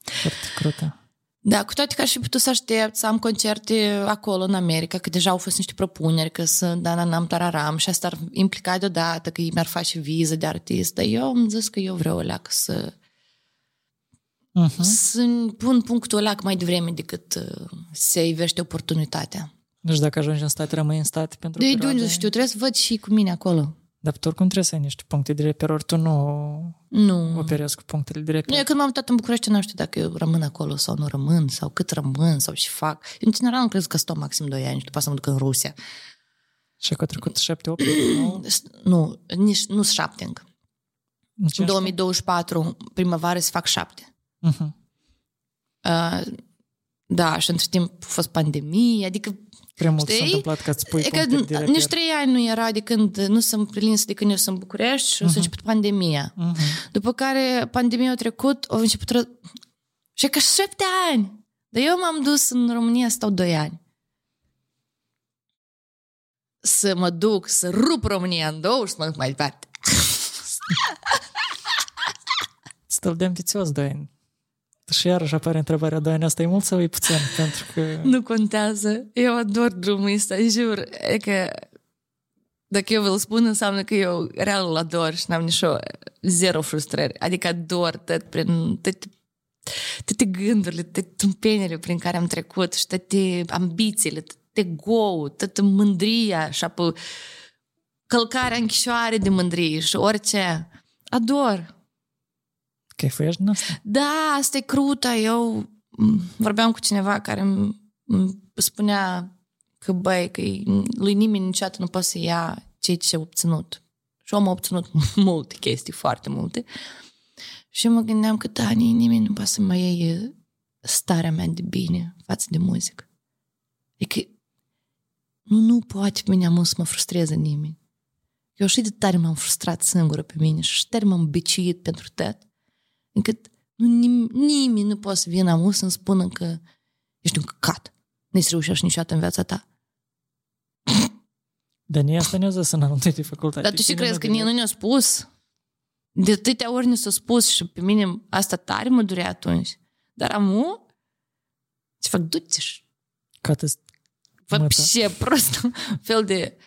Foarte crută. Da, cu toate că aș fi putut să aștept să am concerte acolo în America, că deja au fost niște propuneri, că să da, na, nam, tararam și asta ar implica deodată că mi-ar face viză de artist. Dar eu am zis că eu vreau o leacă să uh-huh. să pun punctul ăla mai devreme decât uh, se ivește oportunitatea. Nu știu dacă ajungi în stat, rămâi în stat pentru De, de unde știu, trebuie să văd și cu mine acolo. Dar tu oricum trebuie să ai niște puncte de reper, ori tu nu, nu. operezi cu punctele de reper. Eu când m-am mutat în București, nu știu dacă eu rămân acolo sau nu rămân, sau cât rămân, sau ce fac. Eu, în general, nu cred că stau maxim 2 ani și după să mă duc în Rusia. Și că a trecut 7 8 *clears throat* Nu, nici, nu 7 încă. În 2024, primăvară, se fac 7. Uh-huh. Uh, da, și între timp a fost pandemie, adică Prea mult s-a întâmplat ca să spui că nici trei ani nu era de când nu sunt prins de când eu sunt în București și uh-huh. s-a început pandemia. Uh-huh. După care pandemia a trecut, au început ră... și ca șapte ani. Dar eu m-am dus în România să stau doi ani. Să mă duc, să rup România în două și să mă duc mai departe. Stau de ambițios doi ani. Și iarăși apare întrebarea, Doamne, asta e mult sau e puțin? *laughs* Pentru că... Nu contează. Eu ador drumul ăsta, jur. E că dacă eu vă spun, înseamnă că eu real îl ador și n-am nicio zero frustrări. Adică ador tot prin tot, toate gândurile, toate tâmpenile prin care am trecut și toate ambițiile, toate go toată mândria și apoi călcarea închisoare de mândrie și orice. Ador. Cheifuiești din asta? Da, asta e crută. Eu vorbeam cu cineva care îmi spunea că, băi, că lui nimeni niciodată nu poate să ia ceea ce a obținut. Și omul a obținut *laughs* multe chestii, foarte multe. Și mă gândeam că, da, nimeni nu poate să mai iei starea mea de bine față de muzică. E că nu, nu poate pe mine am să mă frustreze nimeni. Eu și de tare m-am frustrat singură pe mine și tare m-am biciuit pentru tot încât nu, nim- nimeni nu poate să vină amu să-mi spună că ești un căcat. Nu-i reușești niciodată în viața ta. Dar nici asta ne-a zis în anumite de facultate. Dar tu ce crezi, că nici nu ne-a spus? De atâtea ori ne s-a spus și pe mine asta tare mă durea atunci. Dar amu, ce fac, du-te și... Вообще, просто *laughs* fel de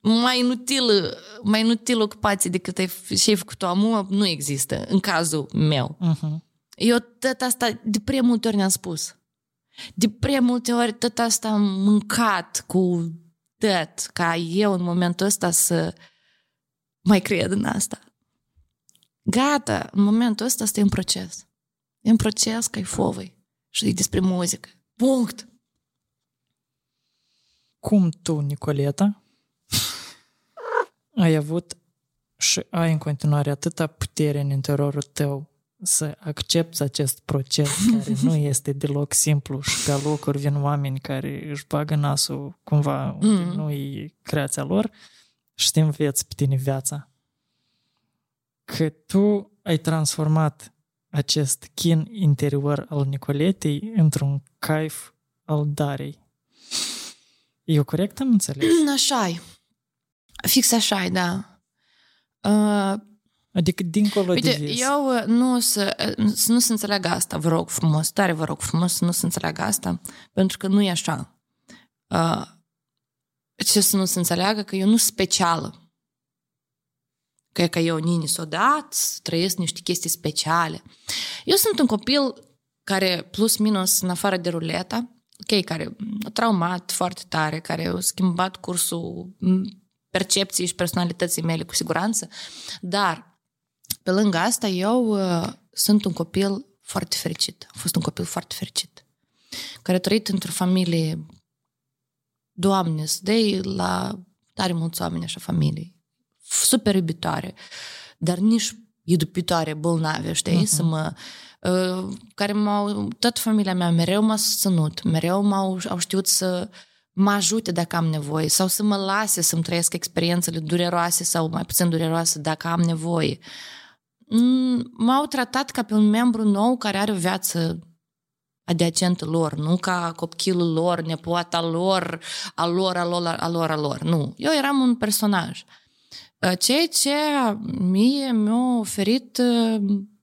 mai inutilă, mai inutilă ocupație decât ai, și ai făcut acum nu există, în cazul meu. Uh-huh. Eu tot asta de prea multe ori ne-am spus. De prea multe ori tot asta am mâncat cu tot, ca eu în momentul ăsta să mai cred în asta. Gata, în momentul ăsta asta e un proces. E un proces ca fovăi și e despre muzică. Punct! Cum tu, Nicoleta, ai avut și ai în continuare atâta putere în interiorul tău să accepti acest proces *laughs* care nu este deloc simplu și pe locuri vin oameni care își bagă nasul cumva unde mm. nu e creația lor și te înveți pe tine viața. Că tu ai transformat acest chin interior al Nicoletei într-un caif al Darei. Eu corect am înțeles? Așa e. Fix așa da. Uh, adică dincolo uite, de vis. eu uh, nu să, uh, să nu se înțeleg asta, vă rog frumos, tare vă rog frumos să nu se înțeleg asta, pentru că nu e așa. Uh, ce să nu se înțeleagă că eu nu sunt specială. Că e că eu nini s-o dat, trăiesc niște chestii speciale. Eu sunt un copil care, plus minus, în afară de ruleta, ok, care a traumat foarte tare, care a schimbat cursul percepției și personalității mele cu siguranță, dar pe lângă asta eu uh, sunt un copil foarte fericit. Am fost un copil foarte fericit. Care a trăit într-o familie Doamne, să dai la tare mulți oameni așa familii. Super iubitoare, dar nici iubitoare, bolnave, știi? Uh-huh. Să mă, uh, care m-au, toată familia mea mereu m-a susținut, mereu m-au au știut să mă ajute dacă am nevoie sau să mă lase să-mi trăiesc experiențele dureroase sau mai puțin dureroase dacă am nevoie. Mm, m-au tratat ca pe un membru nou care are o viață adiacentă lor, nu ca copilul lor, nepoata lor, a lor, a lor, a lor, a lor. Nu. Eu eram un personaj. Ceea ce mie mi-a oferit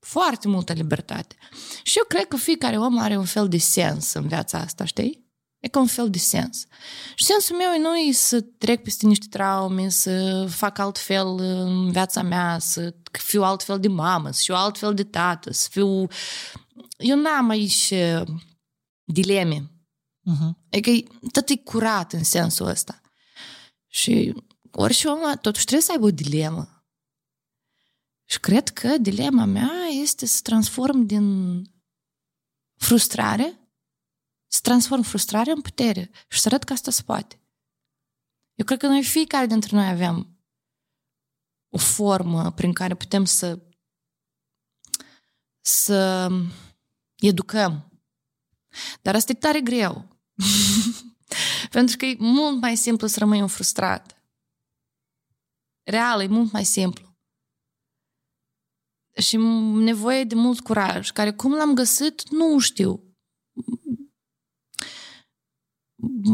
foarte multă libertate. Și eu cred că fiecare om are un fel de sens în viața asta, știi? E ca un fel de sens. Și sensul meu nu e să trec peste niște traume, să fac altfel în viața mea, să fiu altfel de mamă, să fiu altfel de tată, să fiu... Eu n-am aici dileme. Uh-huh. Adică tot e curat în sensul ăsta. Și orice om totuși trebuie să aibă o dilemă. Și cred că dilema mea este să transform din frustrare să transform frustrarea în putere și să arăt că asta se poate. Eu cred că noi fiecare dintre noi avem o formă prin care putem să să educăm. Dar asta e tare greu. *laughs* Pentru că e mult mai simplu să rămâi un frustrat. Real, e mult mai simplu. Și nevoie de mult curaj, care cum l-am găsit, nu știu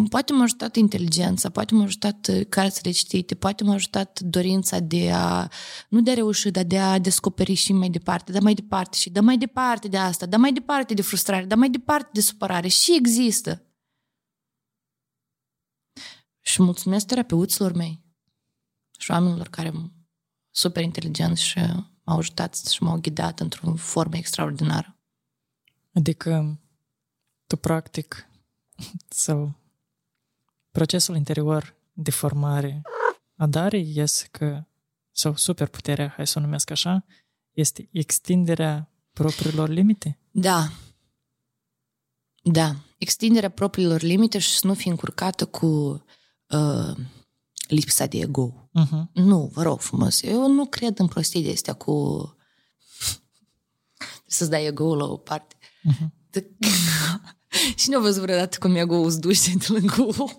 poate m-a ajutat inteligența, poate m-a ajutat uh, cărțile citite, poate m-a ajutat dorința de a, nu de a reuși, dar de a descoperi și mai departe, dar mai departe și da mai departe de asta, da mai departe de frustrare, da mai departe de supărare și există. Și mulțumesc terapeuților mei și oamenilor care super inteligenți și m-au ajutat și m-au ghidat într-o formă extraordinară. Adică tu practic *laughs* sau procesul interior de formare a Darii este că, sau superputerea, hai să o numesc așa, este extinderea propriilor limite? Da. Da. Extinderea propriilor limite și să nu fi încurcată cu uh, lipsa de ego. Uh-huh. Nu, vă rog frumos. Eu nu cred în prostii de astea cu *laughs* să-ți dai ego la o parte. Uh-huh. *laughs* *laughs* Și nu a văzut vreodată cum ego îți duce de lângă om.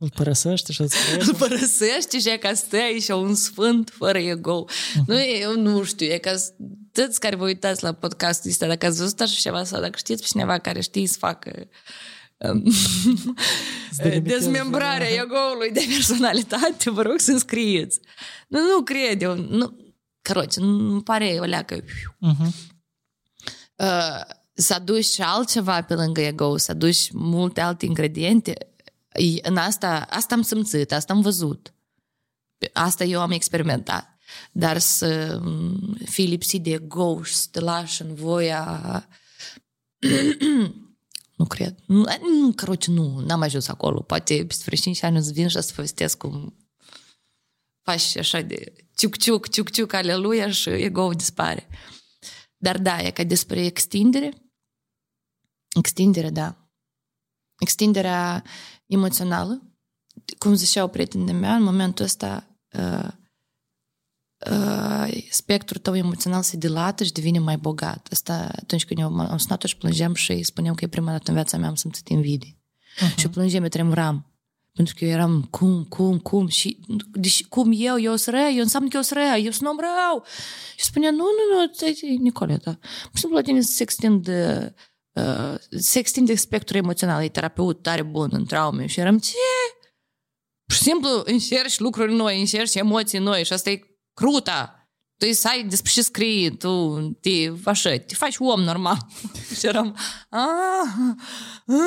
Îl părăsești și îți Îl părăsești și e ca stai și un sfânt fără ego. Uh-huh. Nu, eu nu știu, e ca toți care vă uitați la podcastul ăsta, dacă ați văzut așa ceva sau dacă știți pe cineva care știe să facă um, *laughs* dezmembrarea ego-ului de personalitate, vă rog să înscrieți. Nu, nu cred eu. Nu, Căroce, nu pare o leacă. Uh-huh. Uh, să aduci și altceva pe lângă ego, să aduci multe alte ingrediente, în asta, asta am simțit, asta am văzut. Asta eu am experimentat. Dar să fii lipsit de ego și să te lași în voia... *clears throat* nu cred. Nu, nu, căroce, nu, n-am ajuns acolo. Poate peste 5 ani îți vin și să povestesc cum faci așa de ciuc-ciuc, ciuc-ciuc, aleluia și ego dispare. Dar da, e ca despre extindere. Extindere, da. Extinderea emoțională. Cum ziceau prietenii mea, în momentul ăsta uh, uh, spectrul tău emoțional se dilată și devine mai bogat. Asta atunci când eu am sunat și plângeam și spuneam că e prima dată în viața mea am simțit invidie. Uh-huh. Și plângeam, eu tremuram. Pentru că eu eram cum, cum, cum și deși, cum eu, eu sunt rău, eu înseamnă că eu sunt rău, eu sunt om rău. Și spunea, nu, nu, nu, Nicoleta, pur și simplu la tine se extinde uh, se extinde spectrul emoțional, e terapeut tare bun în traume și eram, ce? Pur și simplu încerci lucruri noi, încerci emoții noi și asta e cruta. Tu să ai despre ce scrii, tu te, așa, te faci om normal. *laughs* și eram, ah, ah.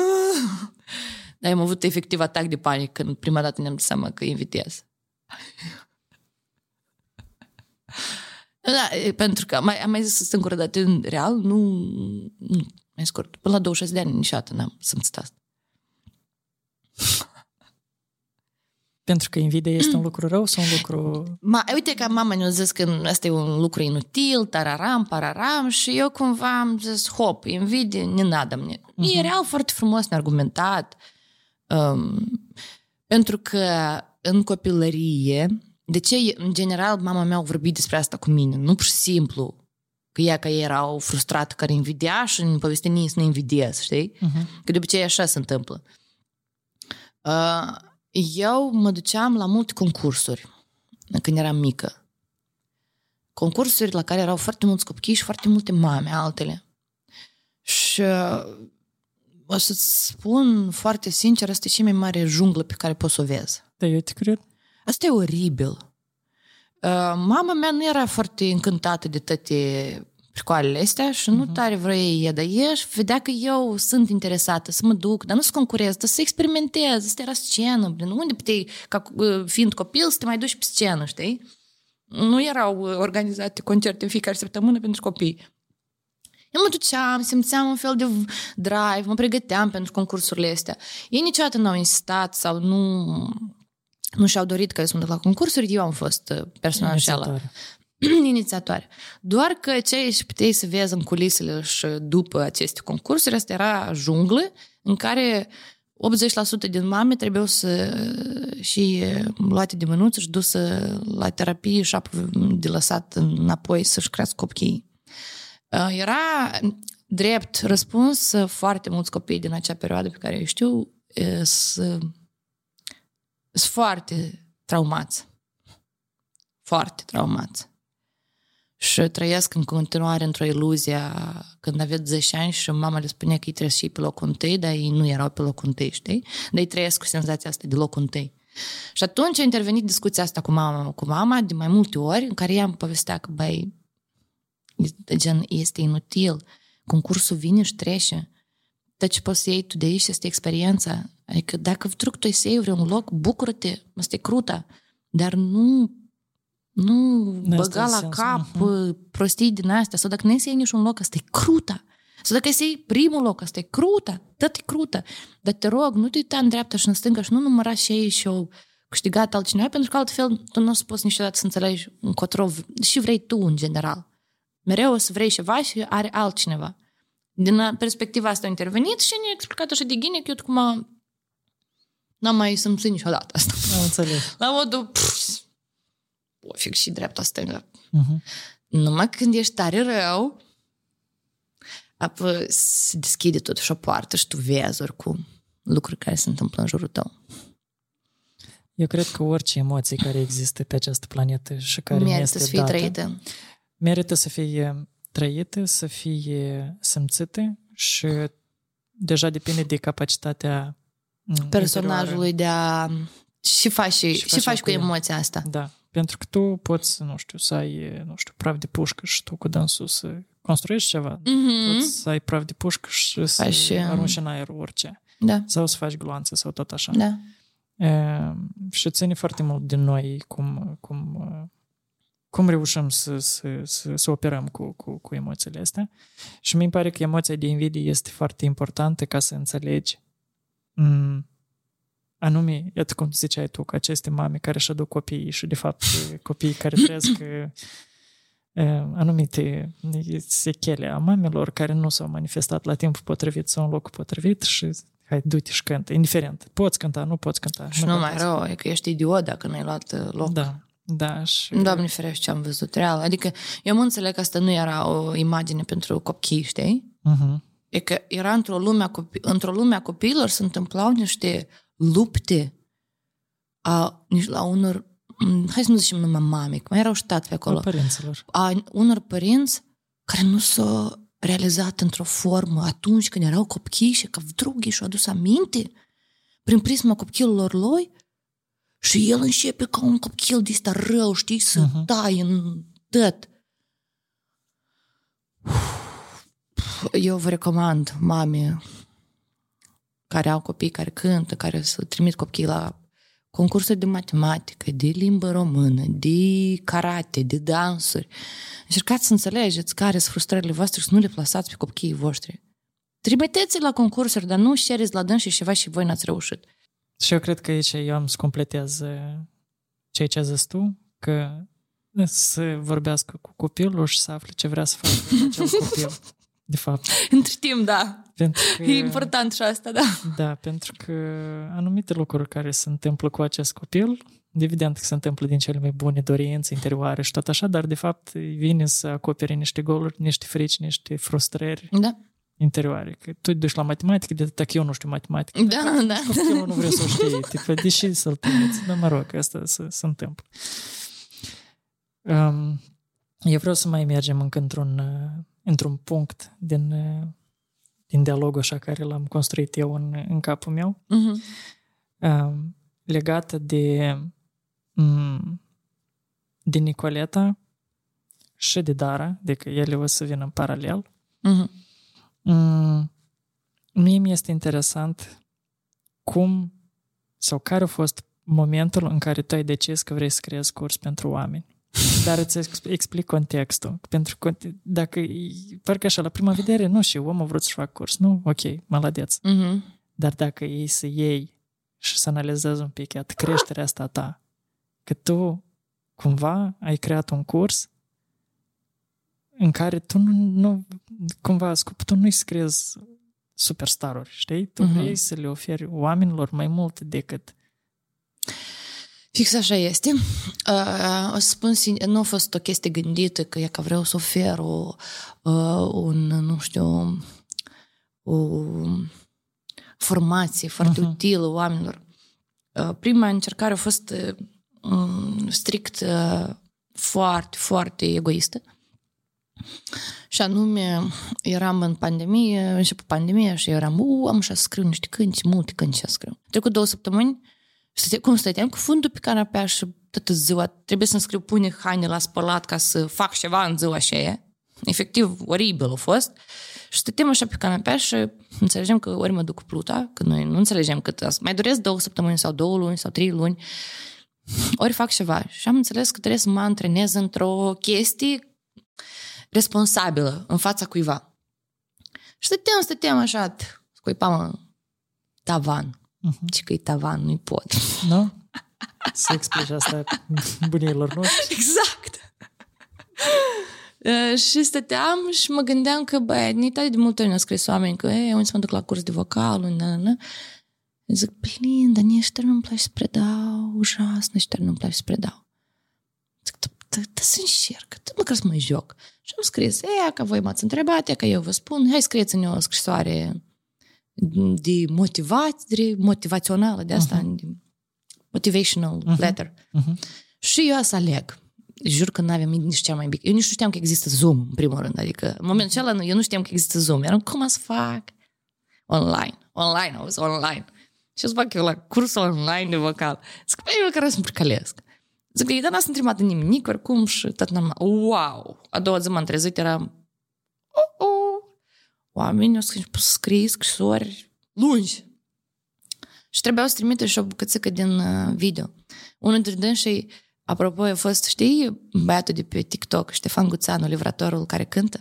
Dar am avut efectiv atac de panică când prima dată ne-am dat seama că invitez. Da, pentru că mai, am mai zis singură dată, în real, nu, nu mai scurt. Până la 26 de ani niciodată n-am simțit asta. Pentru că invidia este un lucru rău sau un lucru... Ma, uite că mama ne-a zis că asta e un lucru inutil, tararam, pararam și eu cumva am zis, hop, invidie, ne nadă mine. Uh-huh. E real foarte frumos neargumentat. Um, pentru că în copilărie, de ce, în general, mama mea a vorbit despre asta cu mine, nu pur și simplu că ea că era o frustrată care invidia și în poveste nici să ne invidiez, știi? Uh-huh. Că de obicei așa se întâmplă. Uh, eu mă duceam la multe concursuri când eram mică. Concursuri la care erau foarte mulți copii și foarte multe mame, altele. Și uh, o să-ți spun foarte sincer, asta e cea mai mare junglă pe care poți să o vezi. Da, eu te cred. Asta e oribil. Uh, mama mea nu era foarte încântată de toate pricoalele astea și nu uh-huh. tare vrea dar ieși, vedea că eu sunt interesată să mă duc, dar nu să concurez, dar să experimentez, să era scenă, blin, unde puteai, ca fiind copil, să te mai duci pe scenă, știi? Nu erau organizate concerte în fiecare săptămână pentru copii. Eu mă duceam, simțeam un fel de drive, mă pregăteam pentru concursurile astea. Ei niciodată nu au insistat sau nu, nu și-au dorit că eu să mă duc la concursuri, eu am fost personajul ăla. inițiatoare. *clears throat* Doar că ce și puteai să vezi în culisele și după aceste concursuri, asta era junglă în care 80% din mame trebuiau să și luate de mânuță și dusă la terapie și apă de lăsat înapoi să-și crească copiii. Era drept răspuns foarte mulți copii din acea perioadă pe care eu știu sunt foarte traumați. Foarte traumați și trăiesc în continuare într-o iluzie când aveți 10 ani și mama le spunea că ei trebuie să pe locul întâi, dar ei nu erau pe locul întâi, știi? Dar ei trăiesc cu senzația asta de locul întâi. Și atunci a intervenit discuția asta cu mama, cu mama de mai multe ori, în care ea îmi povestea că, băi, gen, este inutil, concursul vine și trece, dar ce poți să iei tu de aici este experiența. Adică dacă truc tu să iei vreun loc, bucură-te, asta e cruta, dar nu nu băga la cap uh-huh. prostii din astea. Sau dacă nu iei niciun loc, asta e cruta. Sau dacă iei primul loc, asta e cruta. Tot e crută. Dar te rog, nu te uita în dreapta și în stânga și nu număra și ei și eu câștigat altcineva, pentru că altfel tu nu o să poți niciodată să înțelegi încotro și vrei tu în general. Mereu o să vrei ceva și are altcineva. Din perspectiva asta a intervenit și ne-a explicat așa de ghine că eu cum n-am mai simțit niciodată asta. Am înțeles. La modul, pff, pofic și dreapta-stânga. Uh-huh. Numai când ești tare rău, apoi se deschide totuși o poartă și tu vezi oricum lucruri care se întâmplă în jurul tău. Eu cred că orice emoție care există pe această planetă și care merită este să fie dată, trăită. Merită să fie trăită, să fie simțită și deja depinde de capacitatea personajului interioară. de a și faci, și, și faci cu, cu emoția asta. Da. Pentru că tu poți, nu știu, să ai, nu știu, praf de pușcă și tu cu dânsul să construiești ceva. Mm-hmm. Poți să ai praf de pușcă și să faci, arunci în aer orice. Da. Sau să faci gloanțe sau tot așa. Da. E, și ține foarte mult din noi cum, cum, cum reușim să, să, să, să operăm cu, cu, cu emoțiile astea. Și mi pare că emoția de invidie este foarte importantă ca să înțelegi m- anume, iată cum ziceai tu, că aceste mame care își aduc copiii și, de fapt, copiii care trăiesc *coughs* anumite sechele a mamelor care nu s-au manifestat la timpul potrivit sau în locul potrivit și hai, du-te și cântă, indiferent. Poți cânta, nu poți cânta. Și nu, nu mai rău, e că ești idiot dacă nu ai luat loc. Da, da. Și... Doamne ferește ce am văzut, real. Adică eu mă înțeleg că asta nu era o imagine pentru copii, știi? Uh-huh. E că era într-o lume a, copi- într-o lume a copiilor se întâmplau niște lupte a, la unor, hai să nu zicem numai mame, că mai erau și tati pe acolo. A părinților. A unor părinți care nu s-au realizat într-o formă atunci când erau copii și că drugii și-au adus aminte prin prisma copilului lui și el începe ca un copil de ăsta rău, știi, să uh-huh. tai în tot. Eu vă recomand, mame, care au copii care cântă, care să trimit copiii la concursuri de matematică, de limbă română, de karate, de dansuri. Încercați să înțelegeți care sunt frustrările voastre și să nu le plasați pe copiii voștri. Trimiteți la concursuri, dar nu șeriți la dâns și ceva și voi n-ați reușit. Și eu cred că aici eu am să completez ceea ce ai zis tu, că să vorbească cu copilul și să afle ce vrea să facă acel *laughs* copil, de fapt. Între timp, da. Pentru că, e important și asta, da. Da, pentru că anumite lucruri care se întâmplă cu acest copil, evident că se întâmplă din cele mai bune dorințe interioare și tot așa, dar de fapt vine să acopere niște goluri, niște frici, niște frustrări. Da interioare. Că tu duci la matematică, de dacă eu nu știu matematică. Da, da. Eu nu vreau să o știi. Tipa, deși să-l trimiți. Dar mă rog, asta se, se întâmplă. Um, eu vreau să mai mergem încă într-un, uh, într-un punct din, uh, din dialogul așa care l-am construit eu în, în capul meu. Uh-huh. Um, legată de um, de Nicoleta și de Dara, adică ele o să vină în paralel. Uh-huh. Mm, mie mi este interesant cum sau care a fost momentul în care tu ai decis că vrei să creezi curs pentru oameni. Dar îți explic contextul. Pentru că dacă, parcă așa, la prima vedere, nu, și omul a vrut să fac curs. Nu, ok, maladeț. Uh-huh. Dar dacă ei să iei și să analizezi un pic, iată, creșterea asta ta, că tu cumva ai creat un curs în care tu nu, nu cumva scopul tu nu-i scriezi superstaruri, știi? Tu uh-huh. vrei să le oferi oamenilor mai mult decât Fix așa este. Uh, o să spun, nu a fost o chestie gândită că e că vreau să ofer o, uh, un, nu știu, o formație foarte uh-huh. utilă oamenilor. Uh, prima încercare a fost uh, strict uh, foarte, foarte egoistă. Și anume, eram în pandemie, început pandemia și eram, u, am și scriu niște cânti, multe cânti să scriu. Trecut două săptămâni, stăte, cum stăteam cu fundul pe canapea și toată ziua trebuie să-mi scriu pune haine la spălat ca să fac ceva în ziua aceea. Efectiv, oribil a fost. Și stăteam așa pe canapea și înțelegem că ori mă duc cu pluta, că noi nu înțelegem cât mai doresc două săptămâni sau două luni sau trei luni, ori fac ceva. Și am înțeles că trebuie să mă antrenez într-o chestie responsabilă în fața cuiva. Și stăteam, stăteam așa, scuipam în tavan. Uh-huh. Ce că e tavan, nu-i pot. Nu? *laughs* Să explici asta bunilor noștri. Exact. Uh, și stăteam și mă gândeam că, băi, ni de multe ori ne-au scris oameni că, e, unde să mă duc la curs de vocal, na, na. Zic, plin, dar nici nu-mi place să predau, ужасно, nici nu-mi place să predau. Zic, da să încerc, măcar să mă joc. Și am scris, e, că voi m-ați întrebat, e, că eu vă spun, hai scrieți-ne o scrisoare de motivație, motivațională, de asta, uh-huh. de motivational uh-huh. letter. Uh-huh. Și eu să aleg. Jur că nu aveam nici cea mai mică. Eu nici nu știam că există Zoom, în primul rând. Adică, în momentul acela, eu nu știam că există Zoom. Eram, cum să fac? Online. Online, auzi, online. Și să fac eu la curs online de vocal. Zic, pe eu care să-mi pricălesc. Zic, dar n-a întrebat nimic, oricum, și tot normal. Wow! A doua zi m-am trezit, eram... Oh, oh. Oamenii au scris, scris scrisori lungi. Și trebuiau să trimite și o bucățică din uh, video. Unul dintre dânsii, apropo, a fost, știi, băiatul de pe TikTok, Ștefan Guțanu, livratorul care cântă?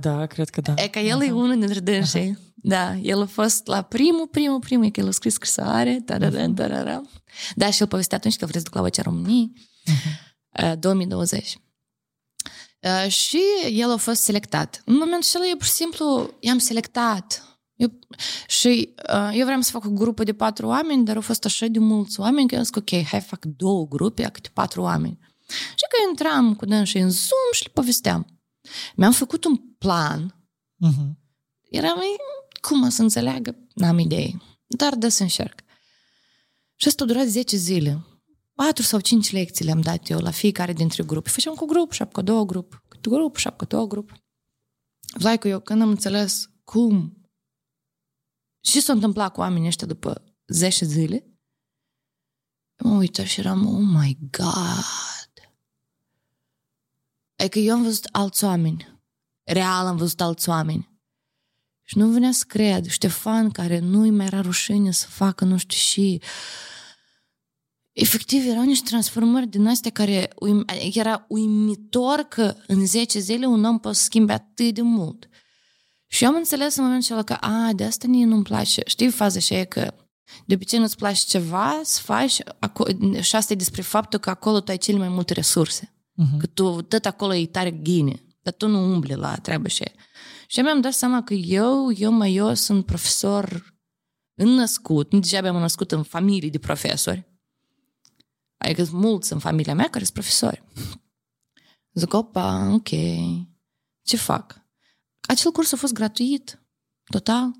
Da, cred că da. E că el uh-huh. e unul dintre dânsii. Da, el a fost la primul, primul, primul, că el a scris scrisoare, tarara, tarara. Da, și el povestea atunci că vreți să duc la Vocea României, uh-huh. 2020. Uh, și el a fost selectat. În momentul acela, eu pur și simplu i-am selectat. Eu, și uh, eu vreau să fac o grupă de patru oameni, dar au fost așa de mulți oameni că eu zic, ok, hai fac două grupe, câte patru oameni. Și că intram cu dânsii în Zoom și le povesteam. Mi-am făcut un plan. Uh-huh. Eram, cum să înțeleagă? N-am idee. Dar da să încerc. Și asta a durat 10 zile. Patru sau cinci lecții le-am dat eu la fiecare dintre grupe. Făceam cu grup, șap cu două grup, cu grup, șap cu două grup. Vlaicu, eu când am înțeles cum și s-a întâmplat cu oamenii ăștia după 10 zile, mă uită și eram, oh my God! Adică eu am văzut alți oameni. Real am văzut alți oameni. Și nu venea să cred. Ștefan, care nu-i mai era rușine să facă nu știu și... Efectiv, erau niște transformări din astea care uim, era uimitor că în 10 zile un om poate să schimbe atât de mult. Și eu am înțeles în momentul acela că, a, de asta nici nu-mi place. Știi faza așa e că De obicei nu-ți place ceva să faci și asta e despre faptul că acolo tu ai cele mai multe resurse. Uh-huh. Că tu tot acolo e tare ghine, dar tu nu umbli la treabă și Și mi-am dat seama că eu, eu mai eu sunt profesor înnăscut, nu degeaba am născut în familie de profesori. Adică sunt mulți în familia mea care sunt profesori. Zic, opa, ok, ce fac? Acel curs a fost gratuit, total.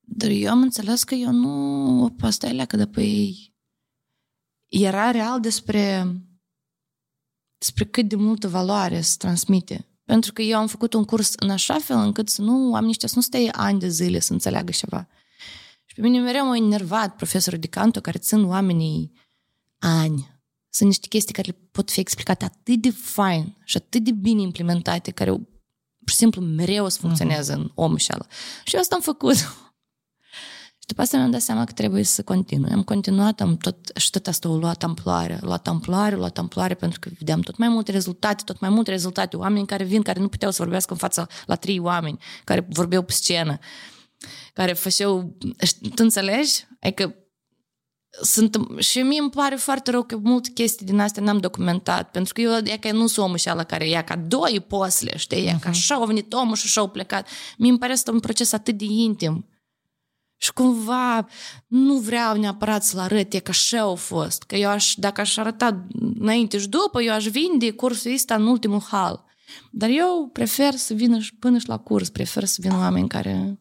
Dar eu am înțeles că eu nu... Opa, asta e leacă de pe ei. Era real despre despre cât de multă valoare se transmite. Pentru că eu am făcut un curs în așa fel încât să nu am niște, să nu stai ani de zile să înțeleagă ceva. Și pe mine mereu m-a enervat profesorul de canto care țin oamenii ani. Sunt niște chestii care pot fi explicate atât de fain și atât de bine implementate, care pur și simplu mereu o să funcționeze uh-huh. în omul și ala. Și eu asta am făcut. Și după asta mi-am dat seama că trebuie să continui. Am continuat, am tot, și tot asta a luat amploare, luat amploare, luat amploare, pentru că vedeam tot mai multe rezultate, tot mai multe rezultate. Oameni care vin, care nu puteau să vorbească în fața la trei oameni, care vorbeau pe scenă, care făceau... Tu înțelegi? Adică sunt, și mie îmi pare foarte rău că multe chestii din astea n-am documentat, pentru că eu e că nu sunt omul ăla care ia ca doi posle, știi, e ca așa au venit omul și așa au plecat. Mie îmi pare asta un proces atât de intim. Și cumva nu vreau neapărat să-l arăt, e că așa au fost. Că eu aș, dacă aș arăta înainte și după, eu aș vinde cursul ăsta în ultimul hal. Dar eu prefer să vină până și la curs, prefer să vină oameni care,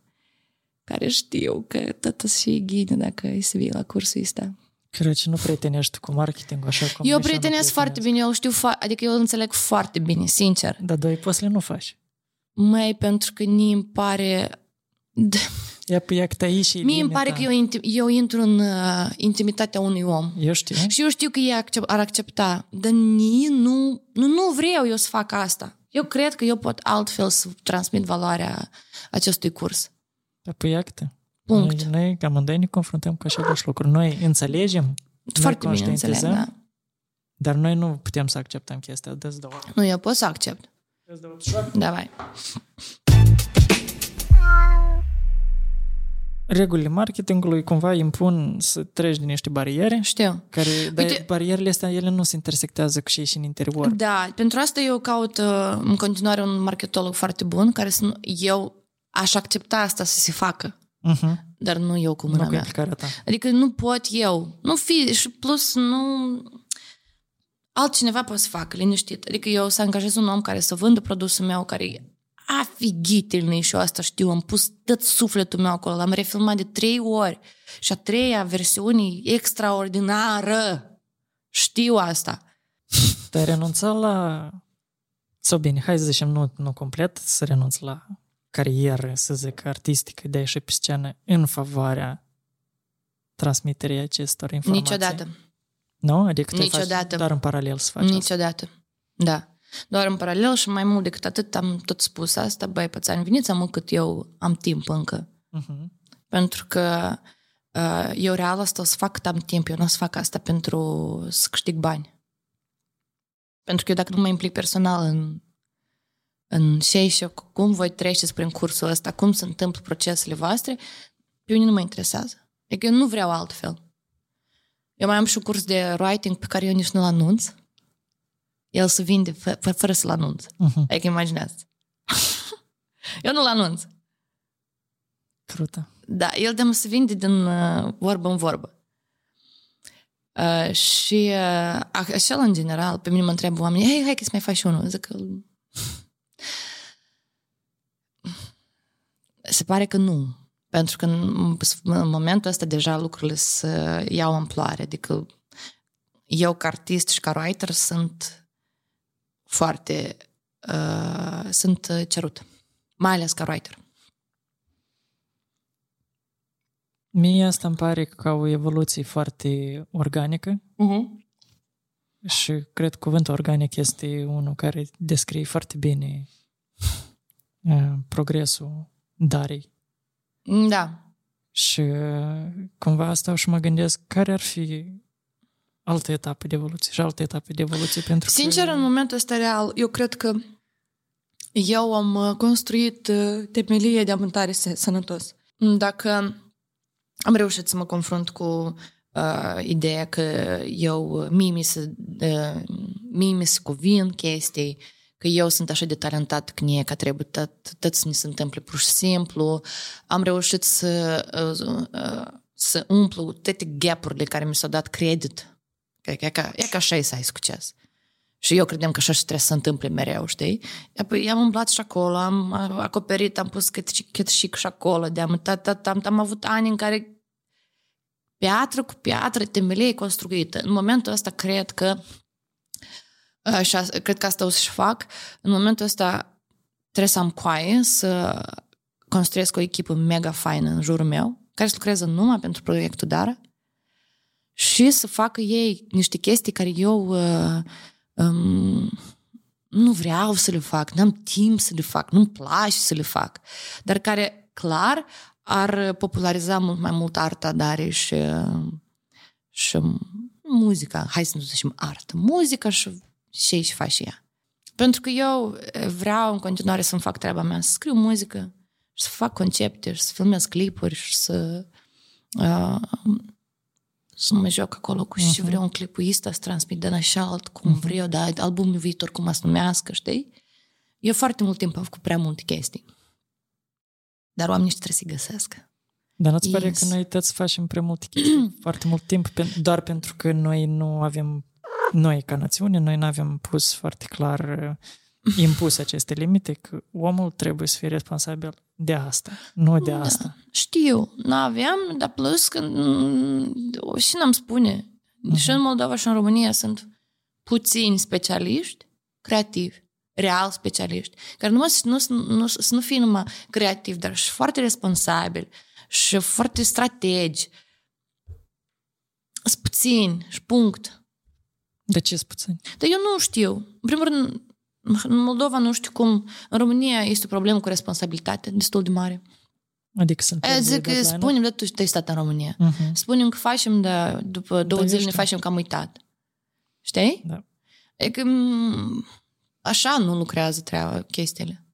care știu că tot să fie ghine dacă îi să vii la cursul ăsta. Cred că nu prietenești cu marketing așa cum Eu prietenesc foarte bine, eu știu, fa- adică eu înțeleg foarte bine, sincer. Dar doi poți le nu faci. Mai pentru că ni îmi pare... E pe ea ai și Mie îmi pare că eu, eu intru în uh, intimitatea unui om. Eu știu. Și eu știu că ea accept, ar accepta. Dar nu, nu, nu vreau eu să fac asta. Eu cred că eu pot altfel să transmit valoarea acestui curs. Dar pe ea Punct. Noi, noi amândoi ne confruntăm cu așa de lucruri. Noi înțelegem, Foarte noi bine înțeleg, da. dar noi nu putem să acceptăm chestia. dă două. Nu, eu pot să accept. Dă-ți două. Da, vai. Regulile marketingului cumva impun să treci din niște bariere. Știu. Care, dar Uite, barierele astea, ele nu se intersectează cu și și în interior. Da, pentru asta eu caut uh, în continuare un marketolog foarte bun, care să eu aș accepta asta să se facă. Uh-huh. Dar nu eu cu mâna nu mea. Ta. Adică nu pot eu. Nu fi, și plus nu... Altcineva poate să facă, liniștit. Adică eu să angajez un om care să vândă produsul meu, care e afighitilnic și eu asta știu, am pus tot sufletul meu acolo, l-am refilmat de trei ori și a treia versiune e extraordinară. Știu asta. *laughs* Te-ai renunțat la... Sau bine, hai să zicem, nu, nu complet, să renunți la carieră, să zic, artistică de a ieși pe scenă în favoarea transmiterii acestor informații? Niciodată. Nu? Adică te Niciodată. faci doar în paralel să faci Niciodată. Asta. Da. Doar în paralel și mai mult decât atât am tot spus asta, băi, pățani, veniți mult cât eu am timp încă. Uh-huh. Pentru că uh, eu real asta o să fac cât am timp, eu nu o să fac asta pentru să câștig bani. Pentru că eu dacă nu mă implic personal în în și și cum voi treceți prin cursul ăsta, cum se întâmplă procesele voastre, pe mine nu mă interesează. Adică eu nu vreau altfel. Eu mai am și un curs de writing pe care eu nici nu-l anunț. El se vinde fă, fără să-l anunț. Uh-huh. Adică imaginează. *laughs* eu nu-l anunț. Crută. Da, el de se vinde din uh, vorbă în vorbă. Uh, și uh, așa în general, pe mine mă întreabă oamenii, hei, hai că să mai faci unul. Zic că Se pare că nu. Pentru că în, în momentul ăsta deja lucrurile se iau amploare. Adică eu ca artist și ca writer sunt foarte uh, sunt cerut. Mai ales ca writer. Mie asta îmi pare ca o evoluție foarte organică. Uh-huh. Și cred că cuvântul organic este unul care descrie foarte bine uh, progresul Darei. Da. Și cumva asta și mă gândesc care ar fi altă etapă de evoluție și altă etapă de evoluție pentru Sincer, că... în momentul ăsta real, eu cred că eu am uh, construit uh, temelie de amântare sănătos. Dacă am reușit să mă confrunt cu uh, ideea că eu, mie mi se, uh, mie mi se cuvin chestii, că eu sunt așa de talentat că nie, că trebuie tot, tot să ne se întâmple pur și simplu. Am reușit să, uh, uh, să umplu toate gap-urile care mi s-au dat credit. Că, e, ca, e ca așa e să ai succes. Și eu credem că așa și trebuie să se întâmple mereu, știi? Apoi am umblat și acolo, am acoperit, am pus cât și, cât și, și acolo, de am, am, am, am avut ani în care piatră cu piatră, temelie construită. În momentul ăsta cred că și cred că asta o să-și fac. În momentul ăsta trebuie să am coaie, să construiesc o echipă mega faină în jurul meu, care să lucreze numai pentru proiectul Dara și să facă ei niște chestii care eu uh, um, nu vreau să le fac, n-am timp să le fac, nu-mi place să le fac, dar care clar ar populariza mult mai mult arta Dare și, și muzica, hai să nu zicem artă, muzica și ce și face ea. Pentru că eu vreau în continuare să-mi fac treaba mea, să scriu muzică și să fac concepte și să filmez clipuri și să uh, să mă joc acolo cu uh-huh. și vreau un clipuista să transmit de și alt, cum uh-huh. vreau, dar albumul viitor cum să numească, știi? Eu foarte mult timp am făcut prea multe chestii. Dar oamenii trebuie să-i găsesc. Dar nu-ți yes. pare că noi toți facem prea multe chestii, *clears throat* foarte mult timp, doar pentru că noi nu avem noi, ca națiune, noi nu avem pus foarte clar uh, impus aceste limite, că omul trebuie să fie responsabil de asta, nu de da, asta. Știu, nu aveam, dar plus că și n-am spune, uh-huh. și în Moldova și în România sunt puțini specialiști creativi, real specialiști, care nu, nu, nu, să nu fie numai creativi, dar și foarte responsabili și foarte strategi. Sunt puțini și punct. De ce sunt puțini? Dar eu nu știu. În primul rând, în Moldova nu știu cum. În România este o problemă cu responsabilitate destul de mare. Adică sunt Zic că spunem, dar tu ai stat în România. Uh-huh. Spunem că facem, dar după două da, zile ne facem că am uitat. Știi? Da. Adică așa nu lucrează treaba, chestiile.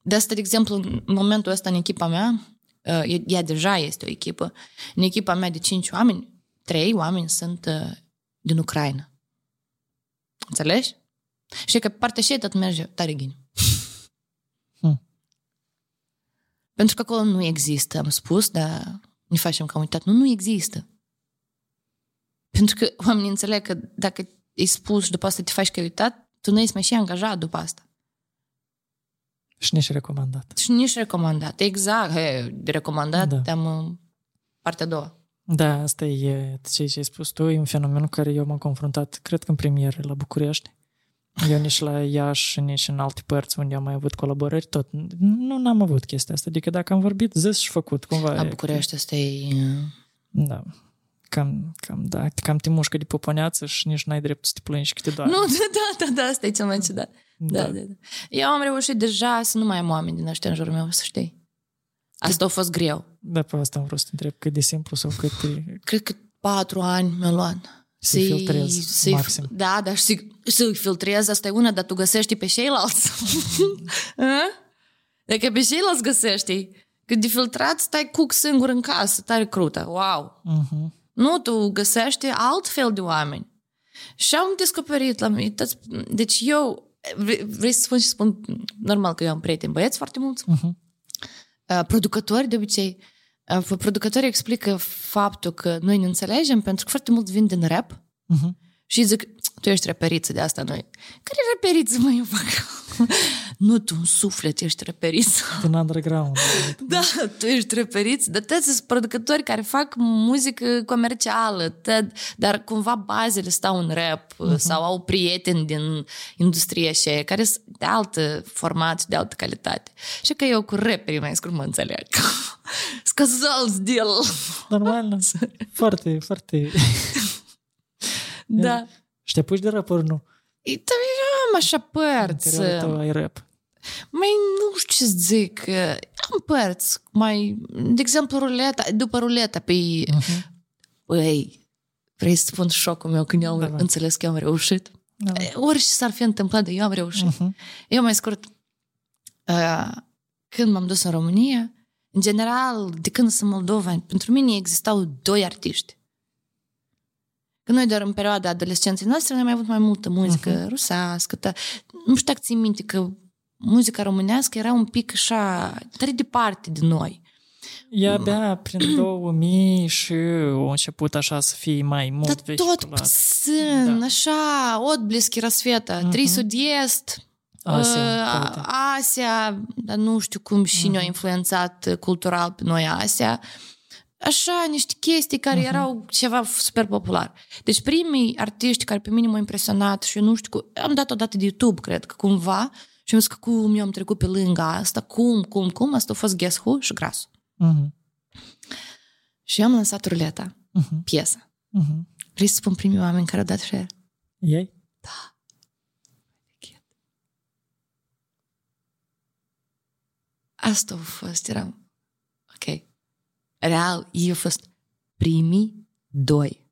De asta, de exemplu, în momentul ăsta în echipa mea, ea deja este o echipă, în echipa mea de cinci oameni, trei oameni sunt din Ucraina. Înțelegi? Și că partea și tot merge tare ghini. *laughs* Hmm. Pentru că acolo nu există, am spus, dar ne facem că am uitat. Nu, nu există. Pentru că oamenii înțeleg că dacă îi spus și după asta te faci că ai uitat, tu nu ești mai și angajat după asta. Și nici recomandat. Și nici recomandat. Exact. He, de recomandat da. am partea a doua. Da, asta e ce ai spus tu, e un fenomen cu care eu m-am confruntat, cred că în premieră la București. Eu nici la Iași, nici în alte părți unde am mai avut colaborări, tot nu n-am avut chestia asta. Adică dacă am vorbit, zis și făcut, cumva. La București asta e... Da. Cam, cam, da, cam te mușcă de poponeață și nici n-ai dreptul să te plângi că te doare. Nu, *laughs* da, da, da, asta e cel mai ciudat. Da. Da, da, da. Eu am reușit deja să nu mai am oameni din ăștia în jurul meu, să știi. Asta a fost greu. Da, pe asta am vrut să întreb cât de simplu sau cât de... Cred că patru ani mi-a luat. Să filtrez să maxim. Da, dar să, să filtrez, asta e una, dar tu găsești pe ceilalți. *laughs* Dacă pe ceilalți găsești, că de filtrat stai cuc singur în casă, tare crută, wow. Uh-huh. Nu, tu găsești altfel de oameni. Și am descoperit la mine, deci eu, vrei să spun și spun, normal că eu am prieteni băieți foarte mulți, uh-huh. Producători, de obicei, producătorii explică faptul că noi ne înțelegem pentru că foarte mult vin din rap uh-huh. și zic, tu ești reperiță, de asta noi. Care reperiță, mă, eu fac? nu, tu în suflet ești reperiță. În underground. *laughs* da, tu ești reperiță. Dar toți sunt producători care fac muzică comercială, tăd, dar cumva bazele stau în rap uh-huh. sau au prieteni din industrie așa, care sunt de altă format de altă calitate. Și că eu cu raperii mai scurt mă înțeleg. *laughs* Scăzălți deal. Normal, *laughs* foarte, foarte... Da. Și te apuci de rapper, nu? E, da, am așa părți. În tău ai rap. Mai nu știu ce zic. Am părți. Mai, de exemplu, ruleta, după ruleta pe... Uh-huh. Păi, vrei să spun șocul meu când eu am da, înțeles că eu am reușit? Da. Orice s-ar fi întâmplat, eu am reușit. Uh-huh. Eu mai scurt, uh, când m-am dus în România, În general, de când sunt moldovani, pentru mine existau doi artiști. Că noi doar în perioada adolescenței noastre noi mai avut mai multă muzică uh-huh. rusească. Ta... Nu știu dacă ții minte că muzica românească era un pic așa, tare departe de noi. Ea abia prin *clears throat* 2000 și a început așa să fie mai mult Dar vehiculat. tot psân, da. așa, odbliski rasfeta, uh-huh. Mhm. Trisud-Est, Asia, uh, Asia, dar nu știu cum și uh-huh. ne-a influențat cultural pe noi Asia. Uh, Așa, niște chestii care uh-huh. erau ceva super popular. Deci primii artiști care pe mine m-au impresionat și eu nu știu, am dat o dată de YouTube, cred că cumva, și am zis că cum eu am trecut pe lângă asta, cum, cum, cum, asta a fost Guess Who și Grasul. Uh-huh. Și am lansat ruleta, uh-huh. piesa. Uh-huh. Vrei să spun primii oameni care au dat share? Ei? Da. Asta a fost, eram, ok. Real, ei au fost primii doi.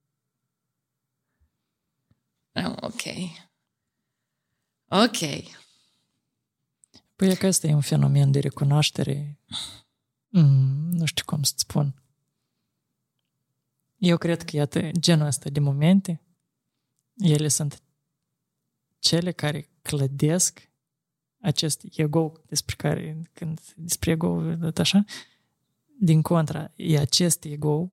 Eram, ok. Ok. Păi că ăsta e un fenomen de recunoaștere Mm, nu știu cum să spun. Eu cred că, iată, genul ăsta de momente, ele sunt cele care clădesc acest ego despre care, când despre ego, așa, din contra, e acest ego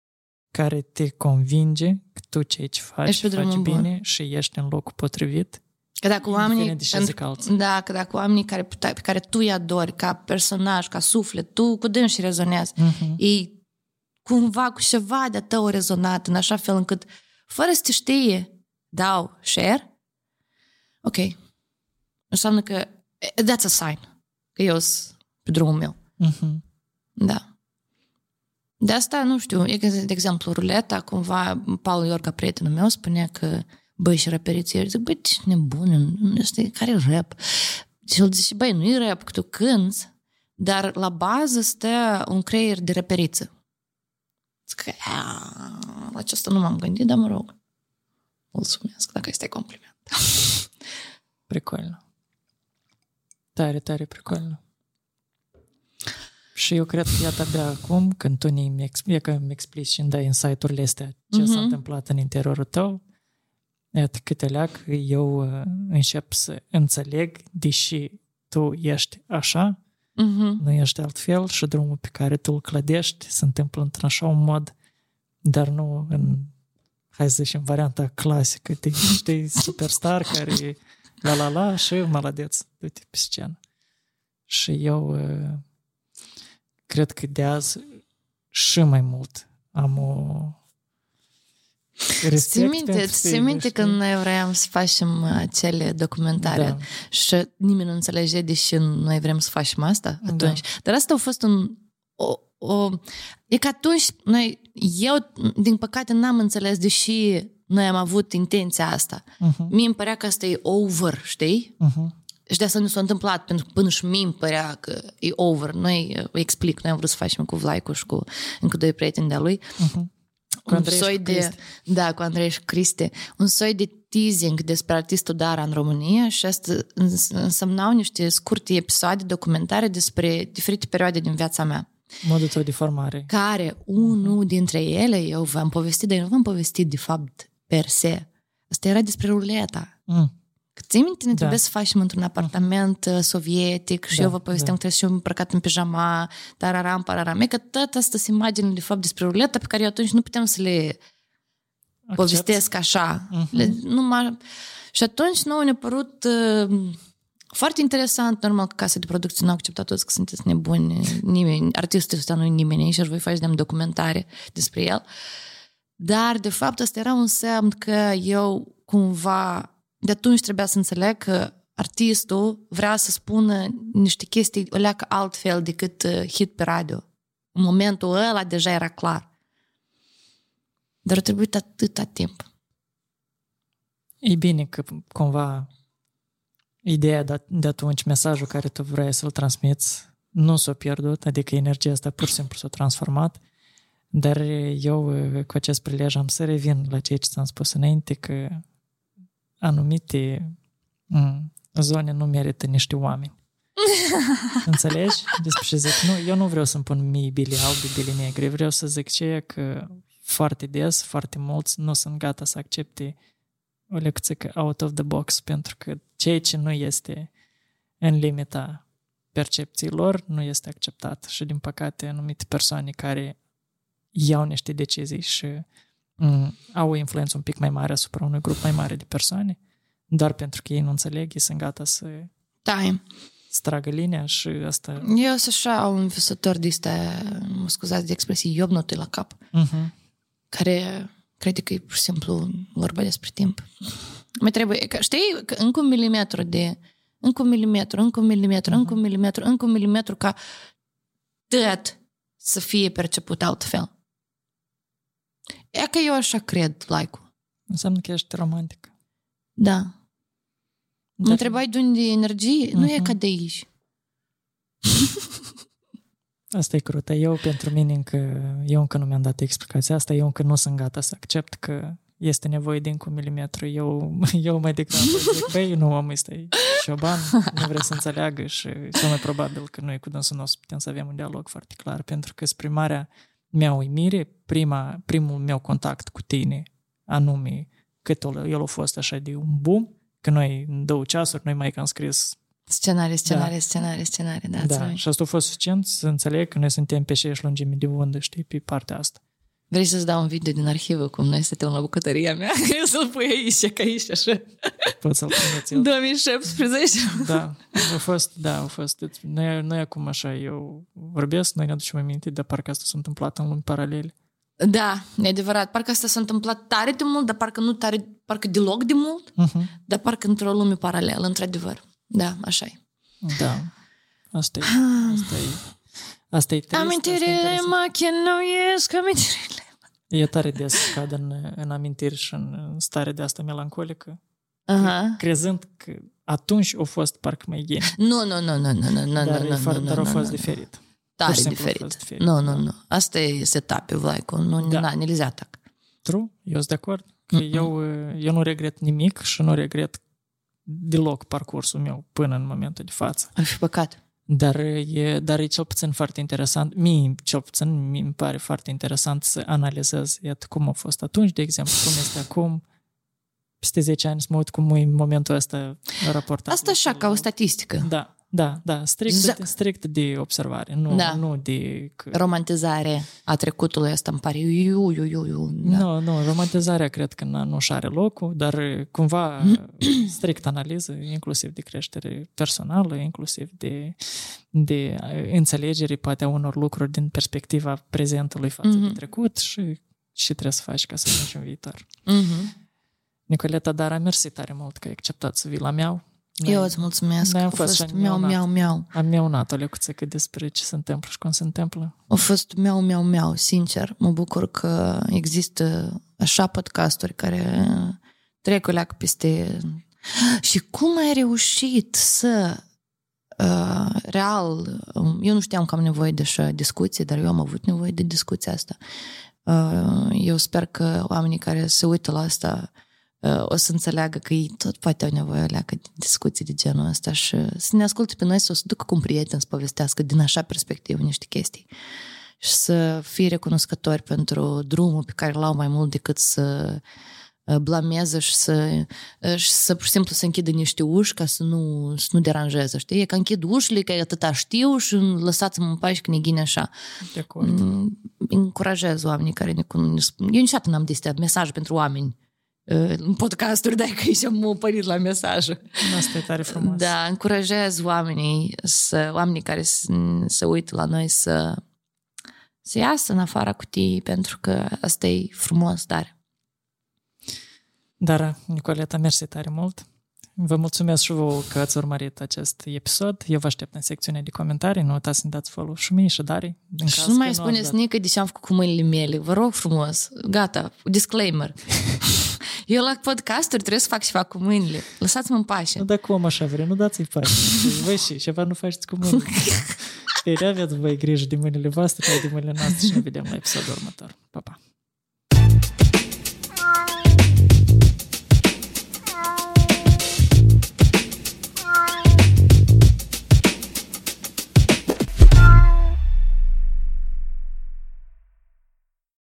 care te convinge că tu ceea ce faci, ești faci bine bun. și ești în locul potrivit Că dacă oamenii, pentru, da, că dacă oamenii care, pe care tu îi adori ca personaj, ca suflet, tu cu și rezonezi, uh-huh. ei cumva cu ceva de tău rezonat în așa fel încât fără să te știe dau share, ok. Înseamnă că that's a sign că eu sunt pe drumul meu. Uh-huh. Da. De asta, nu știu, de exemplu, ruleta, cumva, Paul Iorga, prietenul meu, spunea că băi, și raperiții, zic, băi, ce nebun, este, care e rap? Și el zice, băi, nu e rap, că tu cânți, dar la bază stă un creier de raperiță. Zic, la acesta nu m-am gândit, dar mă rog. Mulțumesc, dacă este compliment. Прикольно. Tare, tare прикольно. Și eu cred că iată abia acum, când tu ne explici, că îmi explici și îmi dai insight-urile astea, ce mm-hmm. s-a întâmplat în interiorul tău, Iată câte leac eu uh, încep să înțeleg, deși tu ești așa, uh-huh. nu ești altfel și drumul pe care tu îl clădești se întâmplă într-un așa un mod, dar nu în, hai să zicem, varianta clasică, de știi, superstar care la la la și maladeț, uite, pe scenă. Și eu uh, cred că de azi și mai mult am o Ți minte, ți minte când noi vrem să facem acele documentare da. și nimeni nu înțelege de ce noi vrem să facem asta atunci. Da. Dar asta a fost un... O, o, e că atunci noi, eu, din păcate, n-am înțeles deși noi am avut intenția asta. Uh-huh. Mie îmi părea că asta e over, știi? Uh-huh. Și de asta nu s-a întâmplat, pentru că până și mie îmi părea că e over. Noi, explic, noi am vrut să facem cu Vlaicu și cu încă doi prieteni de-a lui. Uh-huh cu un soi de, da, cu Andrei și Cristi, un soi de teasing despre artistul Dara în România și asta însemnau niște scurte episoade documentare despre diferite perioade din viața mea. Modul tău de formare. Care, unul uh-huh. dintre ele, eu v-am povestit, dar eu nu v-am povestit de fapt per se. Asta era despre ruleta. Mm. Ții minte, ne da. trebuie să facem într-un apartament uh, sovietic și da, eu vă povesteam da. că trebuie să îmbrăcat în pijama, tararam, pararam. E că tot asta sunt imagini, de fapt, despre ruleta pe care eu atunci nu puteam să le Accept. povestesc așa. Uh-huh. Le, numai... Și atunci nouă ne-a părut uh, foarte interesant, normal că casa de producție nu a acceptat toți că sunteți nebuni, nimeni, artistul ăsta nu e nimeni și voi face de documentare despre el. Dar, de fapt, asta era un semn că eu cumva de atunci trebuia să înțeleg că artistul vrea să spună niște chestii o leacă altfel decât uh, hit pe radio. În momentul ăla deja era clar. Dar a trebuit atâta timp. E bine că cumva ideea de, de atunci, mesajul care tu vrei să-l transmiți, nu s-a pierdut, adică energia asta pur și simplu s-a transformat, dar eu uh, cu acest prilej am să revin la ceea ce ți-am spus înainte, că anumite mm, zone nu merită niște oameni. *laughs* Înțelegi? Despre ce zic. Nu, eu nu vreau să-mi pun mii bili albi, bili negri. Vreau să zic ce că foarte des, foarte mulți nu sunt gata să accepte o lecție out of the box, pentru că ceea ce nu este în limita percepției lor nu este acceptat și din păcate anumite persoane care iau niște decizii și mm, au o influență un pic mai mare asupra unui grup mai mare de persoane, doar pentru că ei nu înțeleg, ei sunt gata să da. stragă linia și asta... Eu sunt așa un visător de este, mă scuzați de expresie, iobnute la cap, uh-huh. care crede că e pur și simplu vorba despre timp. Mai trebuie, că știi, că încă un milimetru de încă un milimetru, încă un milimetru, uh-huh. încă un milimetru, încă un milimetru ca tot să fie perceput altfel. E că eu așa cred, like Înseamnă că ești romantic. Da. Dar... Întrebai de unde e energie? Uh-huh. Nu e ca de aici. *laughs* Asta e crută. Eu, pentru mine, încă, eu încă nu mi-am dat explicația asta. Eu încă nu sunt gata să accept că este nevoie de încă un milimetru. Eu, *laughs* eu mai degrabă *laughs* zic, băi, nu, omul este șoban, nu vrea să înțeleagă și cel mai probabil că noi cu dânsul nostru putem să avem un dialog foarte clar, pentru că spre marea mea uimire, prima, primul meu contact cu tine, anume cât el a fost așa de un boom, că noi în două ceasuri, noi mai că am scris Scenarii, scenarii, da. scenarii, scenarii, da. Da, și asta a fost suficient să înțeleg că noi suntem pe aceeași lungime de undă, știi, pe partea asta. Vrei să-ți dau un video din arhivă cum noi stăteam la bucătăria mea? *laughs* Eu să-l pui aici, ca aici, așa. Poți să-l puneți 2017. Da, a fost, da, a fost. Noi, noi acum așa, eu vorbesc, noi ne aducem aminte, dar parcă asta s-a întâmplat în lumi paralele. Da, e adevărat. Parcă asta s-a întâmplat tare de mult, dar parcă nu tare, parcă deloc de mult, uh-huh. dar parcă într-o lume paralelă, într-adevăr. Da, așa e. Da, asta e. Asta e. Asta e trist, Amintirile mă chinuiesc, amintirile. E tare des cad în, în amintiri și în stare de asta melancolică. Uh-huh. Crezând că atunci au fost parcă mai geni. Nu, nu, nu, nu, nu, nu, nu, dar, nu, nu, dar au fost diferit. Tare diferit. diferit. Nu, nu, nu. Asta e setup Vlaicu. Nu, da. nu, nu atac. True, eu sunt de acord. Că mm-hmm. eu, eu nu regret nimic și nu regret deloc parcursul meu până în momentul de față. Ar fi păcat. Dar e, dar e cel puțin foarte interesant, mie cel puțin mi pare foarte interesant să analizez iată, cum a fost atunci, de exemplu, cum este acum, peste 10 ani să mă uit cum e în momentul ăsta raportat. Asta așa, ca o statistică. Da, da, da, strict, Z- strict de observare, nu, da. nu de... Romantizare a trecutului ăsta îmi pare iu, iu, iu, iu. Da. Nu, nu, romantizarea cred că nu și are locul, dar cumva *clears throat* strict analiză, inclusiv de creștere personală, inclusiv de, de înțelegere poate a unor lucruri din perspectiva prezentului față mm-hmm. de mhm. trecut și ce trebuie să faci ca să mergi în viitor. Mm-hmm. Nicoleta Dara, mersi tare mult că ai acceptat să vii la meu. Noi, Eu îți mulțumesc. Noi am fost, fost miau, miau, miau. Am miaunat o lecuță despre ce se întâmplă și cum se întâmplă. A fost miau, miau, miau, sincer. Mă bucur că există așa podcasturi care trec o leacă peste... Și cum ai reușit să Uh, real, eu nu știam că am nevoie de așa discuție, dar eu am avut nevoie de discuția asta. Uh, eu sper că oamenii care se uită la asta o să înțeleagă că ei tot poate au nevoie de discuții de genul ăsta și să ne asculte pe noi, să o să ducă cu un prieten să povestească din așa perspectivă niște chestii și să fie recunoscători pentru drumul pe care l-au mai mult decât să blameze și să, și să pur și simplu să închidă niște uși ca să nu, să nu deranjeze, știi? E că închid ușile, că atâta știu și lăsați-mă în pași că ne așa. De acord. Mm, încurajez oamenii care ne cunosc. Eu niciodată n-am de mesaj pentru oameni în podcasturi, *laughs* dacă aici am opărit la mesajul. Asta e tare frumos. Da, încurajez oamenii, să, oamenii care se uită la noi să, să iasă în afara cutiei, pentru că asta e frumos, dar. Dar, Nicoleta, mersi tare mult. Vă mulțumesc și vouă că ați urmărit acest episod. Eu vă aștept în secțiunea de comentarii. Nu uitați să dați follow și mie și Dari. Și nu mai spuneți nică de ce am făcut cu mâinile mele. Vă rog frumos. Gata. Disclaimer. *laughs* Eu la podcasturi trebuie să fac ceva cu mâinile. Lăsați-mă în pace. Nu, dar cum așa vrei? Nu dați-i pace. Voi și ceva nu faceți cu mâinile. *laughs* Ei, aveți voi grijă de mâinile voastre, de mâinile noastre și ne vedem la episodul următor. Pa, pa!